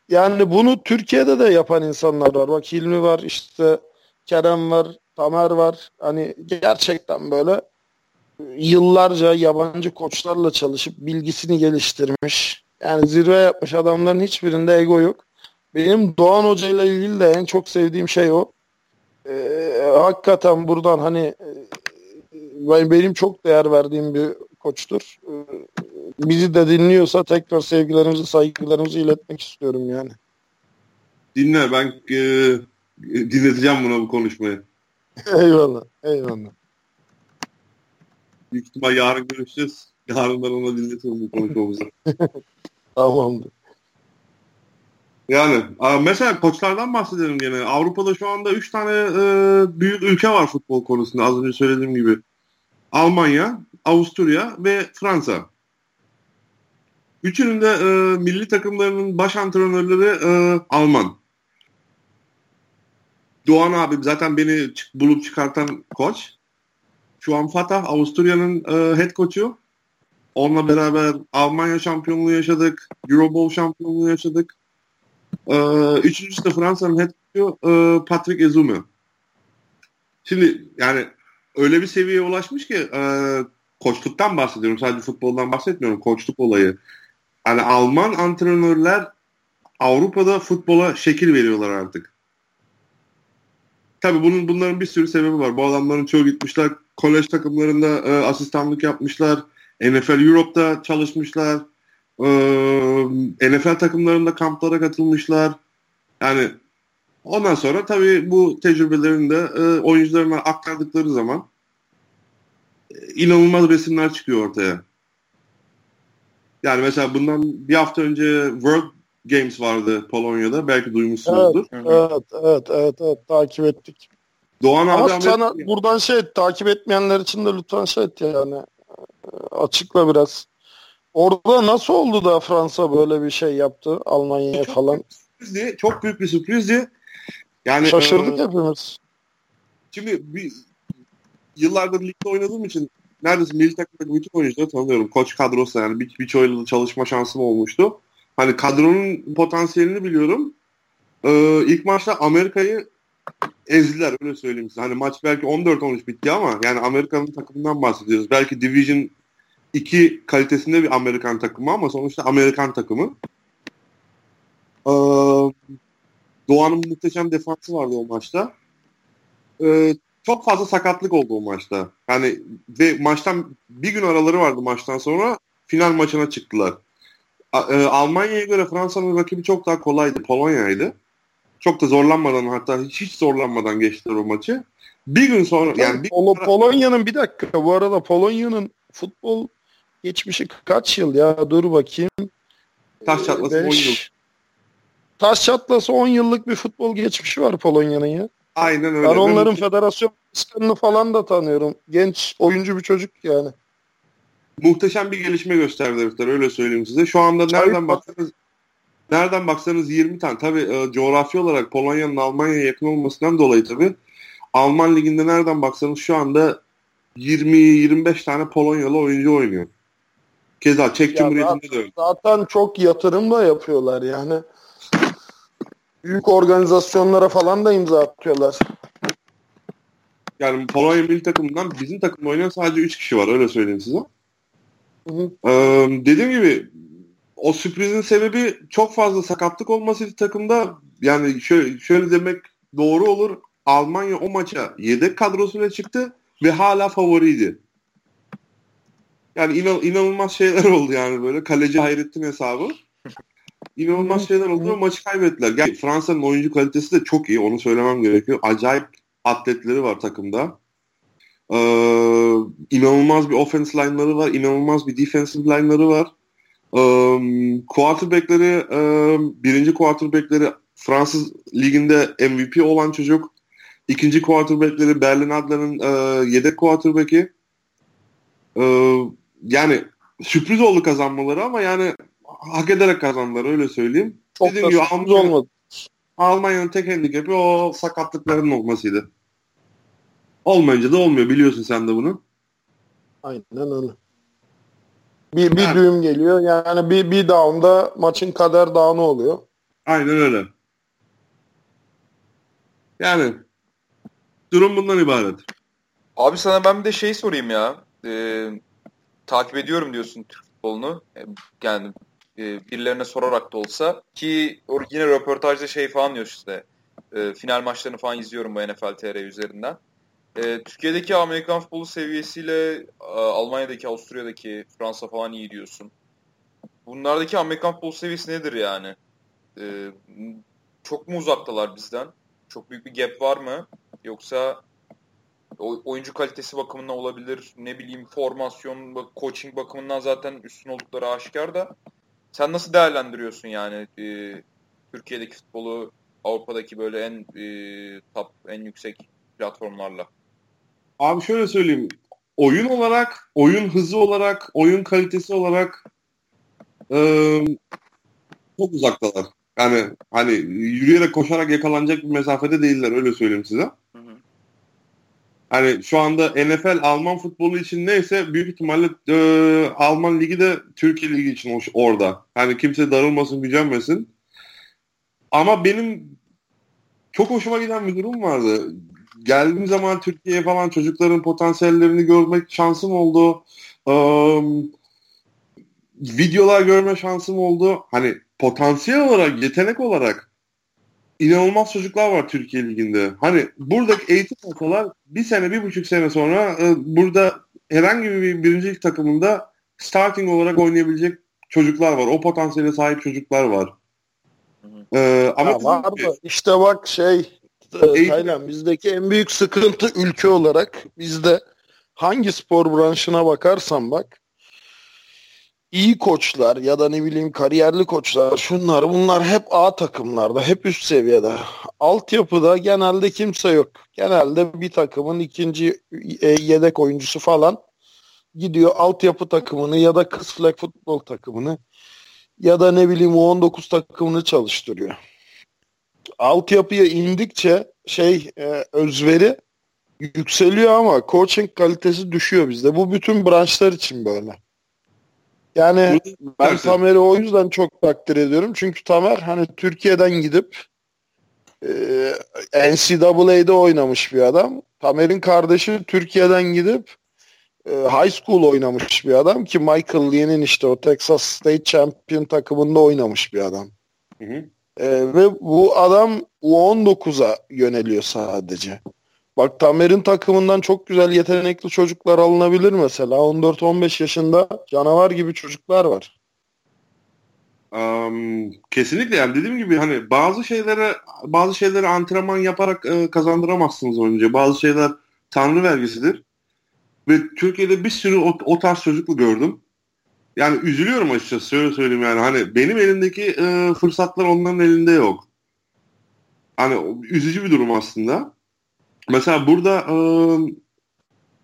Speaker 3: Yani bunu Türkiye'de de yapan insanlar var. Bak Hilmi var işte Kerem var, Tamer var. Hani gerçekten böyle yıllarca yabancı koçlarla çalışıp bilgisini geliştirmiş. Yani zirve yapmış adamların hiçbirinde ego yok. Benim Doğan Hoca ile ilgili de en çok sevdiğim şey o. Ee, hakikaten buradan hani benim çok değer verdiğim bir koçtur. Ee, bizi de dinliyorsa tekrar sevgilerimizi, saygılarımızı iletmek istiyorum yani.
Speaker 2: Dinle ben e, dinleteceğim buna bu konuşmayı. [LAUGHS]
Speaker 3: eyvallah, eyvallah.
Speaker 2: Büyük ihtimal yarın görüşeceğiz. Yarın ben ona dinletirim bu konuşmamızı. [LAUGHS]
Speaker 3: Tamamdır.
Speaker 2: Yani mesela koçlardan bahsedelim gene. Avrupa'da şu anda 3 tane e, büyük ülke var futbol konusunda az önce söylediğim gibi. Almanya, Avusturya ve Fransa. Üçünün de e, milli takımlarının baş antrenörleri e, Alman. Doğan abi zaten beni bulup çıkartan koç. Şu an Fatah Avusturya'nın e, head koçu. Onunla beraber Almanya şampiyonluğu yaşadık. Euro Bowl şampiyonluğu yaşadık. Ee, üçüncüsü de Fransa'nın head coach'u e, Patrick Ezume. Şimdi yani öyle bir seviyeye ulaşmış ki e, koçluktan bahsediyorum. Sadece futboldan bahsetmiyorum. Koçluk olayı. Yani Alman antrenörler Avrupa'da futbola şekil veriyorlar artık. Tabii bunun bunların bir sürü sebebi var. Bu adamların çoğu gitmişler kolej takımlarında e, asistanlık yapmışlar. NFL Europe'da çalışmışlar. E, NFL takımlarında kamplara katılmışlar. Yani ondan sonra tabii bu tecrübelerini de e, oyuncularına aktardıkları zaman e, inanılmaz resimler çıkıyor ortaya. Yani mesela bundan bir hafta önce World Games vardı Polonya'da. Belki duymuşsunuzdur.
Speaker 3: Evet, evet, evet, evet, evet, takip ettik.
Speaker 2: Doğan
Speaker 3: Ama
Speaker 2: abi
Speaker 3: sana
Speaker 2: Amerika...
Speaker 3: buradan şey takip etmeyenler için de lütfen şey et yani açıkla biraz. Orada nasıl oldu da Fransa böyle bir şey yaptı Almanya'ya falan?
Speaker 2: Sürprizdi, çok büyük bir sürprizdi. Yani
Speaker 3: Şaşırdık
Speaker 2: e,
Speaker 3: hepimiz.
Speaker 2: Şimdi bir, yıllardır ligde oynadığım için neredeyse milli takımdaki bütün oyuncuları tanıyorum. Koç kadrosu yani bir, birçoğuyla çalışma şansım olmuştu. Hani kadronun potansiyelini biliyorum. Ee, ilk maçta Amerika'yı ezdiler öyle söyleyeyim size. Hani maç belki 14-13 bitti ama yani Amerika'nın takımından bahsediyoruz. Belki Division 2 kalitesinde bir Amerikan takımı ama sonuçta Amerikan takımı. Ee, Doğan'ın muhteşem defansı vardı o maçta. Ee, çok fazla sakatlık oldu o maçta. Yani ve maçtan bir gün araları vardı maçtan sonra final maçına çıktılar. A- e, Almanya'ya göre Fransa'nın rakibi çok daha kolaydı. Polonya'ydı. Çok da zorlanmadan hatta hiç, hiç zorlanmadan geçtiler o maçı. Bir gün sonra yani bir
Speaker 3: Pol- Polonya'nın bir dakika bu arada Polonya'nın futbol geçmişi kaç yıl ya dur bakayım.
Speaker 2: taş çatlası 10
Speaker 3: Beş-
Speaker 2: yıl.
Speaker 3: Taş çatlası 10 yıllık bir futbol geçmişi var Polonya'nın ya.
Speaker 2: Aynen öyle.
Speaker 3: Ben onların
Speaker 2: mu-
Speaker 3: federasyon başkanını falan da tanıyorum. Genç oyuncu bir çocuk yani.
Speaker 2: muhteşem bir gelişme gösterdi herifler öyle söyleyeyim size. Şu anda nereden baksanız nereden baksanız 20 tane. Tabii e, coğrafi olarak Polonya'nın Almanya'ya yakın olmasından dolayı tabii Alman liginde nereden baksanız şu anda 20-25 tane Polonyalı oyuncu oynuyor. Keza Çek
Speaker 3: Ya
Speaker 2: Cumhuriyeti'nde de öyle.
Speaker 3: Zaten çok yatırım da yapıyorlar yani. Büyük organizasyonlara falan da imza atıyorlar.
Speaker 2: Yani Polonya milli takımından bizim takımda oynayan sadece 3 kişi var öyle söyleyeyim size.
Speaker 3: Hı hı.
Speaker 2: Ee, dediğim gibi o sürprizin sebebi çok fazla sakatlık olması takımda yani şöyle, şöyle demek doğru olur. Almanya o maça yedek kadrosuyla çıktı ve hala favoriydi. Yani inan, inanılmaz şeyler [LAUGHS] oldu yani böyle. Kaleci Hayrettin hesabı. İnanılmaz şeyler oldu ve maçı kaybettiler. Yani Fransa'nın oyuncu kalitesi de çok iyi. Onu söylemem gerekiyor. Acayip atletleri var takımda. Ee, inanılmaz bir offense line'ları var. inanılmaz bir defensive line'ları var. Ee, quarterback'leri e, birinci quarterback'leri Fransız liginde MVP olan çocuk. İkinci quarterback'leri Berlin Adler'ın e, yedek quarterback'i. Ee, yani sürpriz oldu kazanmaları ama yani hak ederek kazandılar öyle söyleyeyim.
Speaker 3: Çok
Speaker 2: Dediğim gibi Almanya-
Speaker 3: olmadı.
Speaker 2: Almanya'nın tek handikapı o sakatlıkların olmasıydı. Olmayınca da olmuyor biliyorsun sen de bunu.
Speaker 3: Aynen öyle. Bir, bir
Speaker 2: Yani.
Speaker 3: düğüm geliyor. Yani bir, bir down'da maçın kader dağını oluyor.
Speaker 2: Aynen öyle. Yani durum bundan ibaret.
Speaker 1: Abi sana ben bir de şey sorayım ya. e, takip ediyorum diyorsun Türk futbolunu. E, yani e, birilerine sorarak da olsa ki yine röportajda şey falan diyor işte e, final maçlarını falan izliyorum bu NFL TR üzerinden. E, Türkiye'deki Amerikan futbolu seviyesiyle e, Almanya'daki, Avusturya'daki, Fransa falan iyi diyorsun. Bunlardaki Amerikan futbolu seviyesi nedir yani? Çok mu uzaktalar bizden? Çok büyük bir gap var mı? Yoksa oyuncu kalitesi bakımından olabilir. Ne bileyim formasyon, coaching bakımından zaten üstün oldukları aşikar da. Sen nasıl değerlendiriyorsun yani e, Türkiye'deki futbolu Avrupa'daki böyle en e, top, en yüksek platformlarla?
Speaker 2: Abi şöyle söyleyeyim. Oyun olarak, oyun hızı olarak, oyun kalitesi olarak e, çok uzaktalar. Yani hani yürüyerek koşarak yakalanacak bir mesafede değiller öyle söyleyeyim size. Hani şu anda NFL Alman futbolu için neyse büyük ihtimalle e, Alman ligi de Türkiye ligi için orada. Hani kimse darılmasın, gücenmesin. Ama benim çok hoşuma giden bir durum vardı. Geldiğim zaman Türkiye'ye falan çocukların potansiyellerini görmek şansım oldu. Um, videolar görme şansım oldu. Hani potansiyel olarak, yetenek olarak inanılmaz çocuklar var Türkiye Ligi'nde. Hani buradaki eğitim alsalar bir sene, bir buçuk sene sonra e, burada herhangi bir birincilik takımında starting olarak oynayabilecek çocuklar var. O potansiyele sahip çocuklar var.
Speaker 3: Ee, ama ya var da işte bak şey e, Taylan bizdeki en büyük sıkıntı ülke olarak bizde hangi spor branşına bakarsan bak iyi koçlar ya da ne bileyim kariyerli koçlar şunlar bunlar hep A takımlarda hep üst seviyede. Altyapıda genelde kimse yok. Genelde bir takımın ikinci e, yedek oyuncusu falan gidiyor altyapı takımını ya da kız flag futbol takımını ya da ne bileyim U19 takımını çalıştırıyor. Altyapıya indikçe şey e, özveri yükseliyor ama coaching kalitesi düşüyor bizde. Bu bütün branşlar için böyle. Yani ben Tamer'i o yüzden çok takdir ediyorum. Çünkü Tamer hani Türkiye'den gidip e, NCAA'de oynamış bir adam. Tamer'in kardeşi Türkiye'den gidip e, high school oynamış bir adam ki Michael Lee'nin işte o Texas State Champion takımında oynamış bir adam. Hı hı. E, ve bu adam U19'a yöneliyor sadece. Bak Tamer'in takımından çok güzel yetenekli çocuklar alınabilir mesela. 14-15 yaşında canavar gibi çocuklar var.
Speaker 2: Um, kesinlikle yani dediğim gibi hani bazı şeylere bazı şeyleri antrenman yaparak e, kazandıramazsınız önce. Bazı şeyler tanrı vergisidir. Ve Türkiye'de bir sürü o, o tarz çocuklu gördüm. Yani üzülüyorum açıkçası şöyle söyleyeyim yani hani benim elimdeki e, fırsatlar onların elinde yok. Hani üzücü bir durum aslında. Mesela burada e,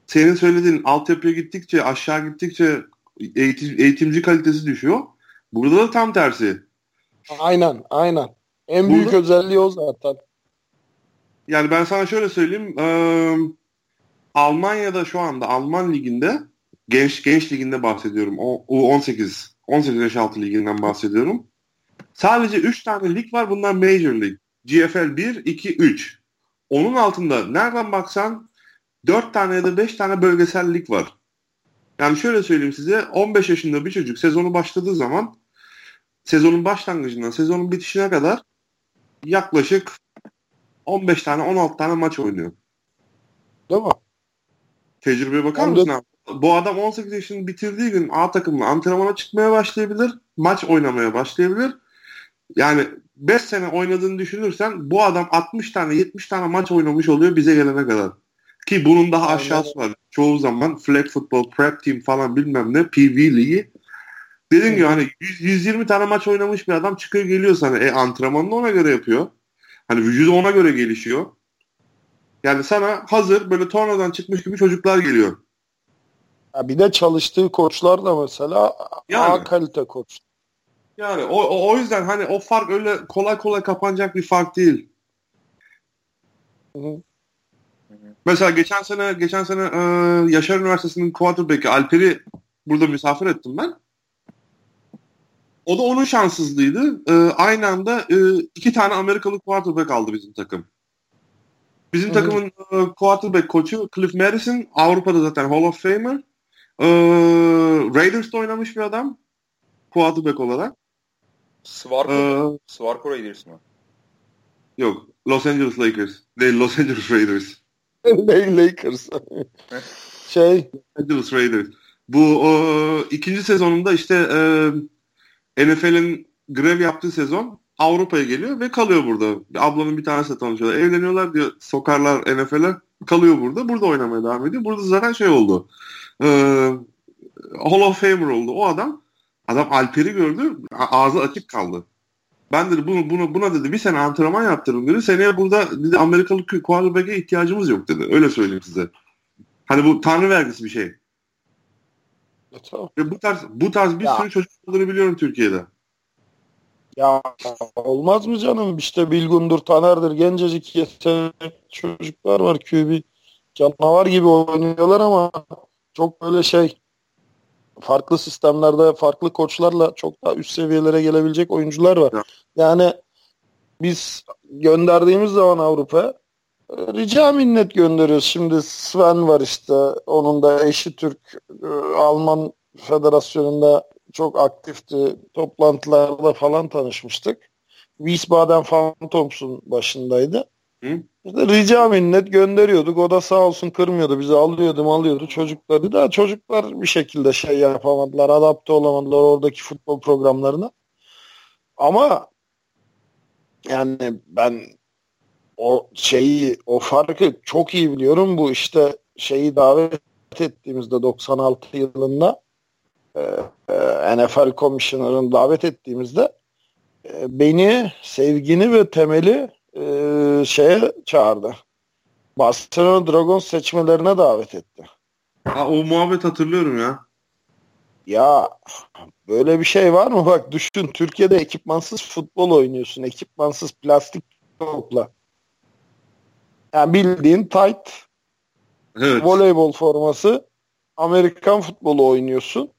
Speaker 2: senin söylediğin altyapıya gittikçe aşağı gittikçe eğitim, eğitimci kalitesi düşüyor. Burada da tam tersi.
Speaker 3: Aynen aynen. En büyük burada, özelliği o zaten.
Speaker 2: Yani ben sana şöyle söyleyeyim. E, Almanya'da şu anda Alman liginde genç genç liginde bahsediyorum. O, U18 18 yaş altı liginden bahsediyorum. Sadece 3 tane lig var. Bunlar Major League. GFL 1, 2, 3. Onun altında nereden baksan 4 tane ya da 5 tane bölgesel lig var. Yani şöyle söyleyeyim size 15 yaşında bir çocuk sezonu başladığı zaman sezonun başlangıcından sezonun bitişine kadar yaklaşık 15 tane 16 tane maç oynuyor.
Speaker 3: Değil mi?
Speaker 2: Tecrübeye bakar mısın abi? Bu adam 18 yaşını bitirdiği gün A takımla antrenmana çıkmaya başlayabilir. Maç oynamaya başlayabilir. Yani 5 sene oynadığını düşünürsen bu adam 60 tane 70 tane maç oynamış oluyor bize gelene kadar. Ki bunun daha aşağısı var. Çoğu zaman flag football, prep team falan bilmem ne PV ligi. Dediğim gibi hani 100, 120 tane maç oynamış bir adam çıkıyor geliyor sana. E antrenmanını ona göre yapıyor. Hani vücudu ona göre gelişiyor. Yani sana hazır böyle tornadan çıkmış gibi çocuklar geliyor.
Speaker 3: Ya bir de çalıştığı koçlar da mesela yani, A kalite koç.
Speaker 2: Yani o, o, o yüzden hani o fark öyle kolay kolay kapanacak bir fark değil. Hı Mesela geçen sene geçen sene e, Yaşar Üniversitesi'nin quarterback'i Alper'i burada misafir ettim ben. O da onun şanssızlığıydı. E, aynı anda e, iki tane Amerikalı quarterback aldı bizim takım. Bizim Hı-hı. takımın e, quarterback koçu Cliff Madison Avrupa'da zaten Hall of Famer. Ee, Raiders'ta oynamış bir adam. Quarterback olarak.
Speaker 1: Svarko, ee, Svarko Raiders mı?
Speaker 2: Yok. Los Angeles Lakers. Değil Los Angeles Raiders. [LAUGHS]
Speaker 3: Lakers. [LAUGHS] şey.
Speaker 2: Los Angeles Raiders. Bu o, ikinci sezonunda işte e, NFL'in grev yaptığı sezon Avrupa'ya geliyor ve kalıyor burada. Ablanın bir tanesi tanışıyorlar. Evleniyorlar diyor sokarlar NFL'e kalıyor burada. Burada oynamaya devam ediyor. Burada zaten şey oldu. E, Hall of Famer oldu. O adam adam Alper'i gördü. Ağzı açık kaldı. Ben dedi bunu, bunu, buna dedi bir sene antrenman yaptırın dedi. Seneye burada dedi Amerikalı quarterback'e ihtiyacımız yok dedi. Öyle söyleyeyim size. Hani bu tanrı vergisi bir şey. E, tamam. Ve bu tarz bu tarz bir ya. sürü çocuk olduğunu biliyorum Türkiye'de.
Speaker 3: Ya olmaz mı canım? İşte Bilgundur, Taner'dir, gencecik yetenekli çocuklar var. QB canavar gibi oynuyorlar ama çok böyle şey farklı sistemlerde farklı koçlarla çok daha üst seviyelere gelebilecek oyuncular var. Ya. Yani biz gönderdiğimiz zaman Avrupa rica minnet gönderiyoruz. Şimdi Sven var işte. Onun da eşi Türk. E, Alman Federasyonu'nda çok aktifti. Toplantılarda falan tanışmıştık. Wiesbaden Phantoms'un başındaydı. Hı? İşte rica minnet gönderiyorduk. O da sağ olsun kırmıyordu. Bizi alıyordu alıyordu çocukları. da çocuklar bir şekilde şey yapamadılar. Adapte olamadılar oradaki futbol programlarına. Ama yani ben o şeyi o farkı çok iyi biliyorum. Bu işte şeyi davet ettiğimizde 96 yılında e, e, NFL Commissioner'ın davet ettiğimizde e, beni sevgini ve temeli e, şeye çağırdı. Barcelona Dragons seçmelerine davet etti.
Speaker 2: Ha, o muhabbet hatırlıyorum ya.
Speaker 3: Ya böyle bir şey var mı? [LAUGHS] Bak düşün Türkiye'de ekipmansız futbol oynuyorsun. Ekipmansız plastik topla. Yani bildiğin tight evet. voleybol forması Amerikan futbolu oynuyorsun.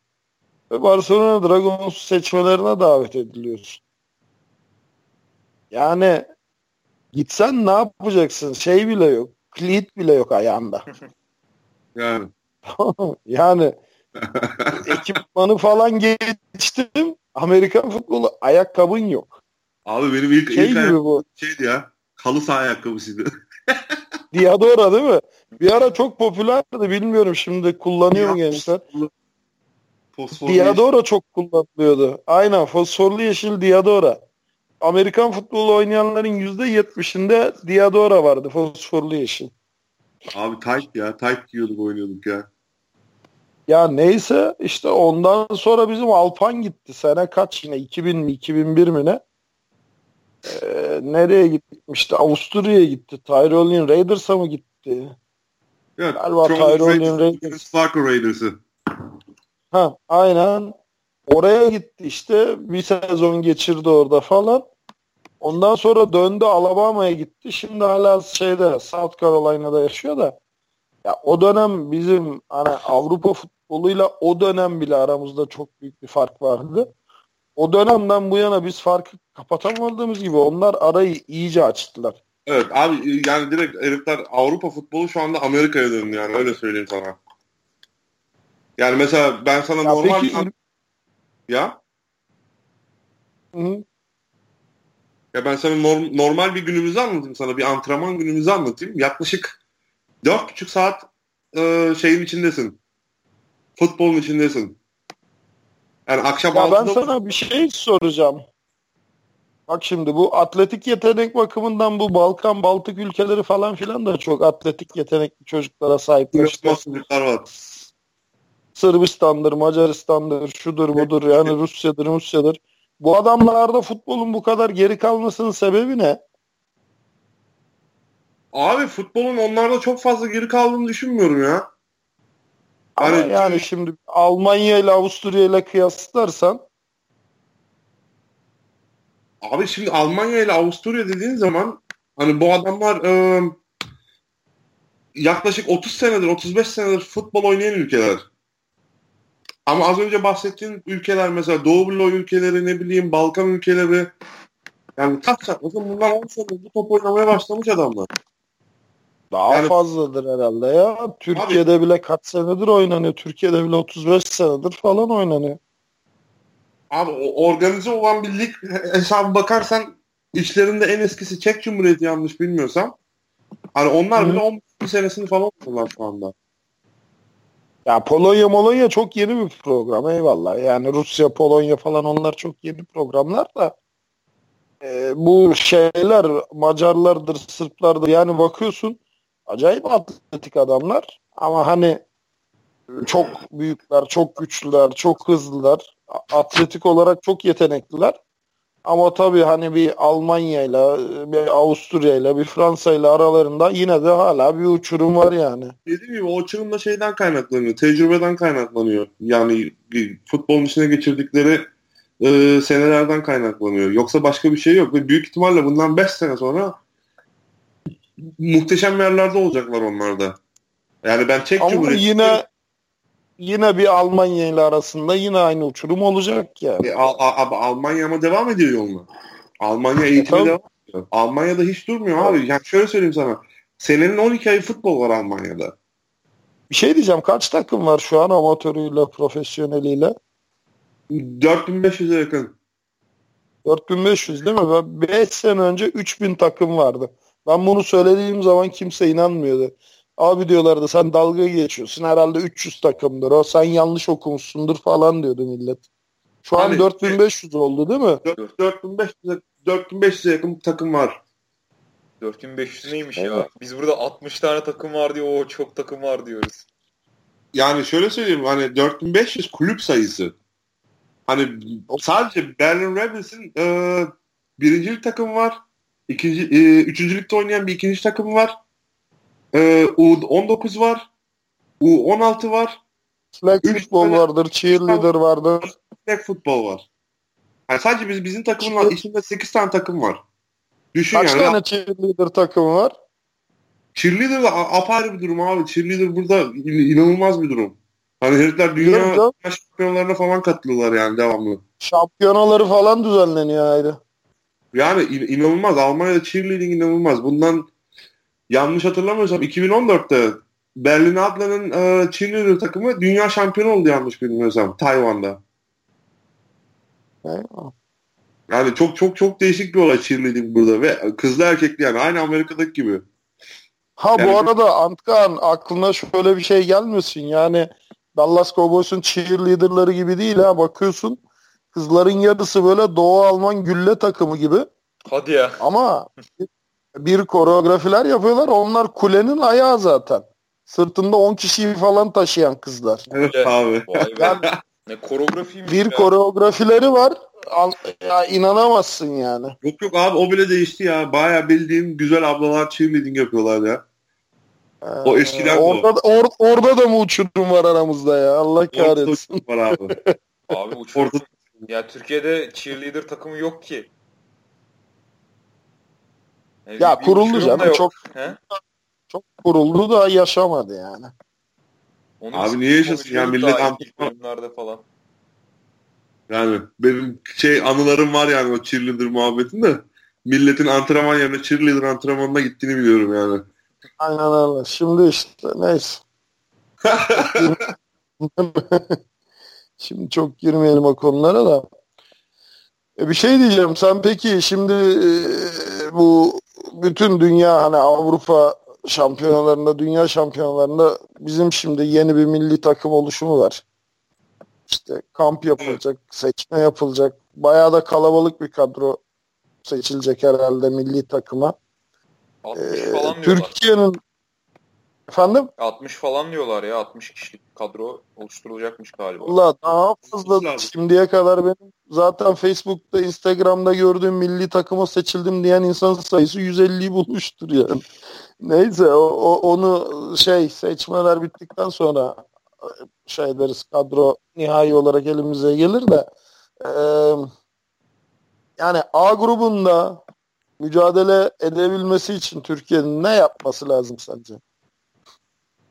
Speaker 3: Ve Barcelona Dragons seçmelerine davet ediliyorsun. Yani Gitsen ne yapacaksın? Şey bile yok. Cleat bile yok ayağında. [LAUGHS]
Speaker 2: yani.
Speaker 3: yani [LAUGHS] ekipmanı falan geçtim. Amerikan futbolu ayakkabın yok.
Speaker 2: Abi benim ilk, şey ilk gibi bu. şeydi ya. Halı saha ayakkabısıydı. [LAUGHS]
Speaker 3: Diadora değil mi? Bir ara çok popülerdi. Bilmiyorum şimdi kullanıyor mu gençler? Fosforlu Diadora yeşil. çok kullanılıyordu. Aynen fosforlu yeşil Diadora. Amerikan futbolu oynayanların yüzde yetmişinde Diadora vardı fosforlu yeşil.
Speaker 2: Abi tight ya. Tight giyiyorduk oynuyorduk ya.
Speaker 3: Ya neyse işte ondan sonra bizim Alpan gitti. Sene kaç yine 2000 mi 2001 mi ne? Ee, nereye gitmişti? Avusturya'ya gitti. Tyrolean Raiders'a mı gitti?
Speaker 2: Evet, Galiba Tyrolean Raiders. Farklı Raiders'ı.
Speaker 3: Ha, aynen. Oraya gitti işte. Bir sezon geçirdi orada falan. Ondan sonra döndü Alabama'ya gitti. Şimdi hala şeyde South Carolina'da yaşıyor da. Ya o dönem bizim hani Avrupa futboluyla o dönem bile aramızda çok büyük bir fark vardı. O dönemden bu yana biz farkı kapatamadığımız gibi onlar arayı iyice açtılar.
Speaker 2: Evet abi yani direkt herifler Avrupa futbolu şu anda Amerika'ya döndü yani öyle söyleyeyim sana. Yani mesela ben sana ya normal peki, ya? Hı -hı. Ya ben sana norm, normal bir günümüzü anlatayım sana. Bir antrenman günümüzü anlatayım. Yaklaşık dört buçuk saat e, şeyin içindesin. Futbolun içindesin.
Speaker 3: Yani akşam ya ben sana bir şey soracağım. Bak şimdi bu atletik yetenek bakımından bu Balkan, Baltık ülkeleri falan filan da çok atletik yetenekli çocuklara sahip.
Speaker 2: Çocuklar var.
Speaker 3: Sırbistan'dır, Macaristan'dır, şudur budur yani Rusya'dır, Rusya'dır. Bu adamlarda futbolun bu kadar geri kalmasının sebebi ne?
Speaker 2: Abi futbolun onlarda çok fazla geri kaldığını düşünmüyorum ya.
Speaker 3: Ama hani... yani şimdi Almanya ile Avusturya ile kıyaslarsan
Speaker 2: Abi şimdi Almanya ile Avusturya dediğin zaman hani bu adamlar e, yaklaşık 30 senedir 35 senedir futbol oynayan ülkeler. Ama az önce bahsettiğin ülkeler mesela Doğu Bloğu ülkeleri ne bileyim Balkan ülkeleri yani tak çatlasın bunlar 10 senedir bu top oynamaya başlamış adamlar.
Speaker 3: Daha yani, fazladır herhalde ya. Türkiye'de abi, bile kaç senedir oynanıyor. Türkiye'de bile 35 senedir falan oynanıyor.
Speaker 2: Abi organize olan bir lig hesabı bakarsan içlerinde en eskisi Çek Cumhuriyeti yanlış bilmiyorsam. Hani onlar bile 11 senesini falan oldular şu anda.
Speaker 3: Ya Polonya Molonya çok yeni bir program eyvallah. Yani Rusya, Polonya falan onlar çok yeni programlar da e, bu şeyler Macarlardır, Sırplardır yani bakıyorsun acayip atletik adamlar ama hani çok büyükler, çok güçlüler, çok hızlılar. Atletik olarak çok yetenekliler. Ama tabii hani bir Almanya'yla, bir Avusturya'yla, bir Fransa'yla aralarında yine de hala bir uçurum var yani.
Speaker 2: Dediğim gibi o uçurum da şeyden kaynaklanıyor, tecrübeden kaynaklanıyor. Yani futbolun içine geçirdikleri e, senelerden kaynaklanıyor. Yoksa başka bir şey yok. Ve büyük ihtimalle bundan 5 sene sonra muhteşem yerlerde olacaklar onlar da. Yani ben Çek
Speaker 3: Ama Cumhuriyeti... yine yine bir Almanya ile arasında yine aynı uçurum olacak yani.
Speaker 2: E, Al- Al- Almanya ama devam ediyor yoluna. Almanya eğitime devam ediyor. Almanya'da hiç durmuyor abi. Yani şöyle söyleyeyim sana. Senenin 12 ayı futbol var Almanya'da.
Speaker 3: Bir şey diyeceğim. Kaç takım var şu an amatörüyle, profesyoneliyle?
Speaker 2: 4500'e yakın.
Speaker 3: 4500 değil mi? 5 sene önce 3000 takım vardı. Ben bunu söylediğim zaman kimse inanmıyordu. Abi diyorlardı sen dalga geçiyorsun herhalde 300 takımdır o sen yanlış okumuşsundur falan diyordu millet. Şu an 4500 oldu değil mi?
Speaker 2: 4500 4500'e yakın takım var.
Speaker 1: 4500 neymiş evet. ya? Biz burada 60 tane takım var diyor. O çok takım var diyoruz.
Speaker 2: Yani şöyle söyleyeyim hani 4500 kulüp sayısı. Hani sadece Berlin Rebels'in e, birincilik takımı var. İkinci, e, üçüncülükte oynayan bir ikinci takım var. E, U19 var. U16 var.
Speaker 3: Flag futbol vardır, cheerleader vardır.
Speaker 2: Flag futbol var. Yani sadece biz, bizim takımın içinde 8 tane takım var.
Speaker 3: Düşün Kaç yani. tane cheerleader takımı var?
Speaker 2: Cheerleader da apayrı bir durum abi. Cheerleader burada inanılmaz bir durum. Hani herifler dünya şampiyonlarına falan katılıyorlar yani devamlı.
Speaker 3: Şampiyonaları falan düzenleniyor ayrı.
Speaker 2: Yani in- inanılmaz. Almanya'da cheerleading inanılmaz. Bundan yanlış hatırlamıyorsam 2014'te Berlin Adler'ın e, cheerleader takımı dünya şampiyonu oldu yanlış bilmiyorsam Tayvan'da. Yani çok çok çok değişik bir olay cheerleading burada ve kızlı erkekli yani aynı Amerika'daki gibi.
Speaker 3: Ha yani bu arada Antkan aklına şöyle bir şey gelmesin yani Dallas Cowboys'un cheerleaderları gibi değil ha bakıyorsun kızların yarısı böyle Doğu Alman gülle takımı gibi.
Speaker 1: Hadi ya.
Speaker 3: Ama [LAUGHS] bir koreografiler yapıyorlar. Onlar kulenin ayağı zaten. Sırtında 10 kişiyi falan taşıyan kızlar.
Speaker 2: Evet abi.
Speaker 1: Yani, ne koreografiymiş
Speaker 3: Bir ya. koreografileri var. Ya inanamazsın yani.
Speaker 2: Yok yok abi o bile değişti ya. Baya bildiğim güzel ablalar cheerleading yapıyorlar ya. O eskiden
Speaker 3: orada, o. Or, orada da mı uçurum var aramızda ya? Allah kahretsin.
Speaker 2: var abi.
Speaker 1: abi uçurum. Orada... Ya Türkiye'de cheerleader takımı yok ki.
Speaker 3: Yani ya kuruldu canım çok He? çok kuruldu da yaşamadı yani.
Speaker 2: Onu Abi niye yaşasın ya millet
Speaker 1: antrenmanlarda falan.
Speaker 2: Yani benim şey anılarım var yani o cheerleader muhabbetinde. Milletin antrenman yerine cheerleader antrenmanına gittiğini biliyorum yani.
Speaker 3: Aynen öyle. Şimdi işte neyse. [LAUGHS] şimdi çok girmeyelim o konulara da. E bir şey diyeceğim. Sen peki şimdi e, bu bütün dünya hani Avrupa şampiyonalarında, dünya şampiyonalarında bizim şimdi yeni bir milli takım oluşumu var. İşte kamp yapılacak, seçme yapılacak. Bayağı da kalabalık bir kadro seçilecek herhalde milli takıma.
Speaker 1: 60 ee,
Speaker 3: Türkiye'nin Efendim?
Speaker 1: 60 falan diyorlar ya. 60 kişilik kadro oluşturulacakmış galiba.
Speaker 3: Valla daha fazla şimdiye kadar benim zaten Facebook'ta, Instagram'da gördüğüm milli takıma seçildim diyen insan sayısı 150'yi bulmuştur yani. Neyse o, o, onu şey seçmeler bittikten sonra şey deriz kadro nihai olarak elimize gelir de e, yani A grubunda mücadele edebilmesi için Türkiye'nin ne yapması lazım sence?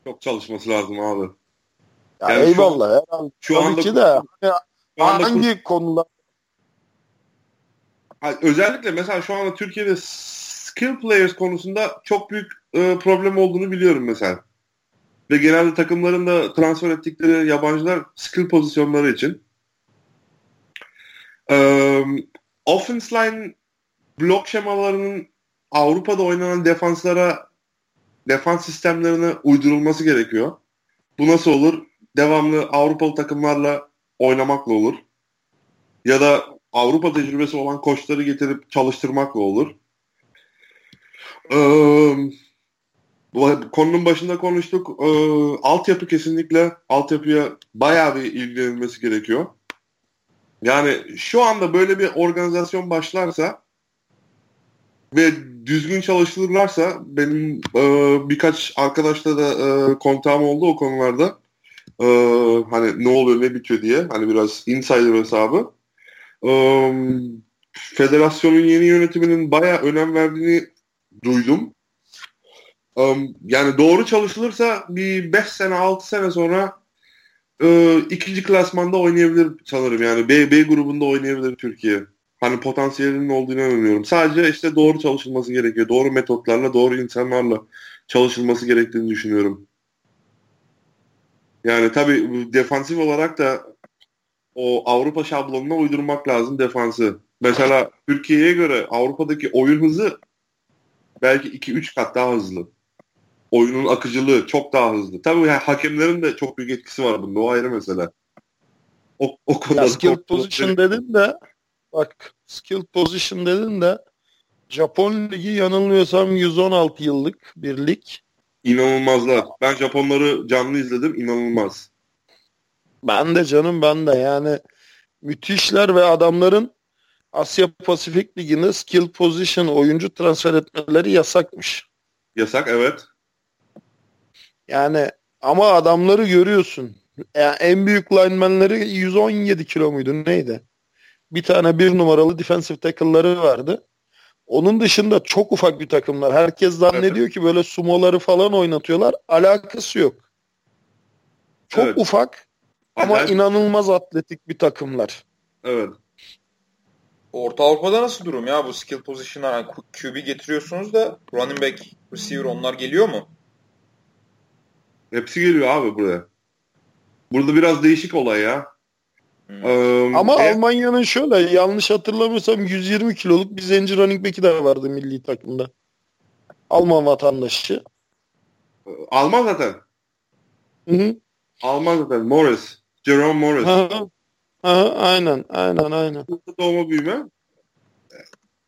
Speaker 2: Çok çalışması lazım abi.
Speaker 3: Ya yani eyvallah şu, herhalde. Şu Tabii anda, ki de şu anda hangi konular
Speaker 2: özellikle mesela şu anda Türkiye'de skill players konusunda çok büyük e, problem olduğunu biliyorum mesela. Ve genelde takımların da transfer ettikleri yabancılar skill pozisyonları için. Ee, offense line blok şemalarının Avrupa'da oynanan defanslara defans sistemlerine uydurulması gerekiyor. Bu nasıl olur? Devamlı Avrupalı takımlarla oynamakla olur. Ya da Avrupa tecrübesi olan koçları getirip çalıştırmakla olur. Ee, konunun başında konuştuk. Ee, altyapı kesinlikle altyapıya bayağı bir ilgilenilmesi gerekiyor. Yani şu anda böyle bir organizasyon başlarsa ve düzgün çalışılırlarsa benim e, birkaç arkadaşla da e, kontağım oldu o konularda. E, hani ne oluyor ne bitiyor diye. Hani biraz insider hesabı. E, federasyonun yeni yönetiminin bayağı önem verdiğini duydum. E, yani doğru çalışılırsa bir 5 sene 6 sene sonra e, ikinci klasmanda oynayabilir sanırım. Yani B, B grubunda oynayabilir Türkiye hani potansiyelinin olduğunu inanıyorum. Sadece işte doğru çalışılması gerekiyor. Doğru metotlarla, doğru insanlarla çalışılması gerektiğini düşünüyorum. Yani tabii defansif olarak da o Avrupa şablonuna uydurmak lazım defansı. Mesela Türkiye'ye göre Avrupa'daki oyun hızı belki 2-3 kat daha hızlı. Oyunun akıcılığı çok daha hızlı. Tabii yani hakemlerin de çok büyük etkisi var bunda. O ayrı mesele.
Speaker 3: O, o konuda skill position dedin de bak skill position dedin de Japon ligi yanılmıyorsam 116 yıllık bir lig.
Speaker 2: İnanılmazlar. Ben Japonları canlı izledim. İnanılmaz.
Speaker 3: Ben de canım ben de yani müthişler ve adamların Asya Pasifik Ligi'nde skill position oyuncu transfer etmeleri yasakmış.
Speaker 2: Yasak evet.
Speaker 3: Yani ama adamları görüyorsun. Yani en büyük linemenleri 117 kilo muydu neydi? Bir tane bir numaralı defensive tackle'ları vardı. Onun dışında çok ufak bir takımlar. Herkes zannediyor ki böyle sumoları falan oynatıyorlar. Alakası yok. Çok evet. ufak ama evet. inanılmaz atletik bir takımlar.
Speaker 2: Evet.
Speaker 1: Orta Avrupa'da nasıl durum ya bu skill position'a yani QB getiriyorsunuz da running back, receiver onlar geliyor mu?
Speaker 2: Hepsi geliyor abi buraya. Burada biraz değişik olay ya.
Speaker 3: Hmm. Ama e, Almanya'nın şöyle yanlış hatırlamıyorsam 120 kiloluk bir zenci running back'i de vardı milli takımda. Alman vatandaşı.
Speaker 2: Alman zaten.
Speaker 3: Hı hı.
Speaker 2: Alman zaten. Morris. Jerome Morris.
Speaker 3: Aha. Aha, aynen. Aynen aynen.
Speaker 2: Doğma büyüme.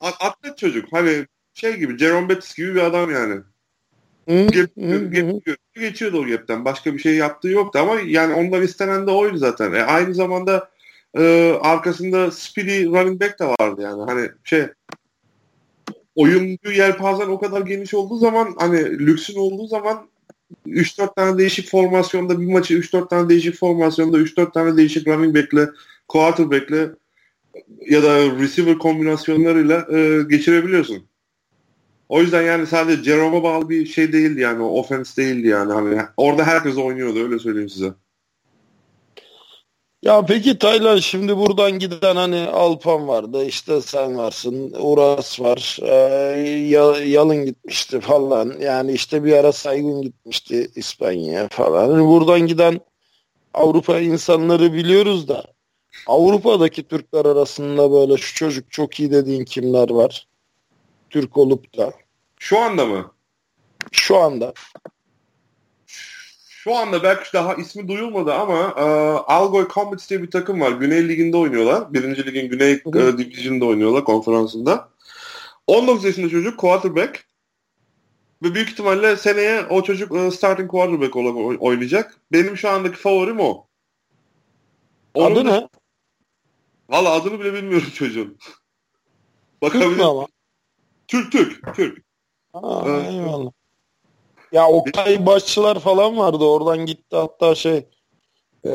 Speaker 2: Atlet çocuk. Hani şey gibi Jerome Bettis gibi bir adam yani. Gep, gep, geçiyordu o gapten. Başka bir şey yaptığı yoktu ama yani ondan istenen de oydu zaten. E, aynı zamanda e, arkasında speedy running back de vardı yani. Hani şey oyuncu yelpazen o kadar geniş olduğu zaman hani lüksün olduğu zaman 3-4 tane değişik formasyonda bir maçı 3-4 tane değişik formasyonda 3-4 tane değişik running back'le quarterback'le ya da receiver kombinasyonlarıyla e, geçirebiliyorsun. O yüzden yani sadece Jerome'a bağlı bir şey değildi yani o offense değildi yani. Hani orada herkes oynuyordu öyle söyleyeyim size.
Speaker 3: Ya peki Taylan şimdi buradan giden hani Alpan vardı işte sen varsın Uras var e, Yalın gitmişti falan yani işte bir ara Saygun gitmişti İspanya'ya falan hani buradan giden Avrupa insanları biliyoruz da Avrupa'daki Türkler arasında böyle şu çocuk çok iyi dediğin kimler var? Türk olup da.
Speaker 2: Şu anda mı?
Speaker 3: Şu anda.
Speaker 2: Şu anda belki daha ismi duyulmadı ama e, Algoy Comets diye bir takım var. Güney Ligi'nde oynuyorlar. Birinci Lig'in Güney e, Division'da oynuyorlar konferansında. 19 yaşında çocuk quarterback. Ve büyük ihtimalle seneye o çocuk e, starting quarterback olarak oynayacak. Benim şu andaki favorim o.
Speaker 3: Onun Adı ne?
Speaker 2: Valla adını bile bilmiyorum çocuğun. Bakabilir. ama? Türk Türk. Türk.
Speaker 3: Aa, evet. eyvallah. Ya Oktay Başçılar falan vardı. Oradan gitti hatta şey e,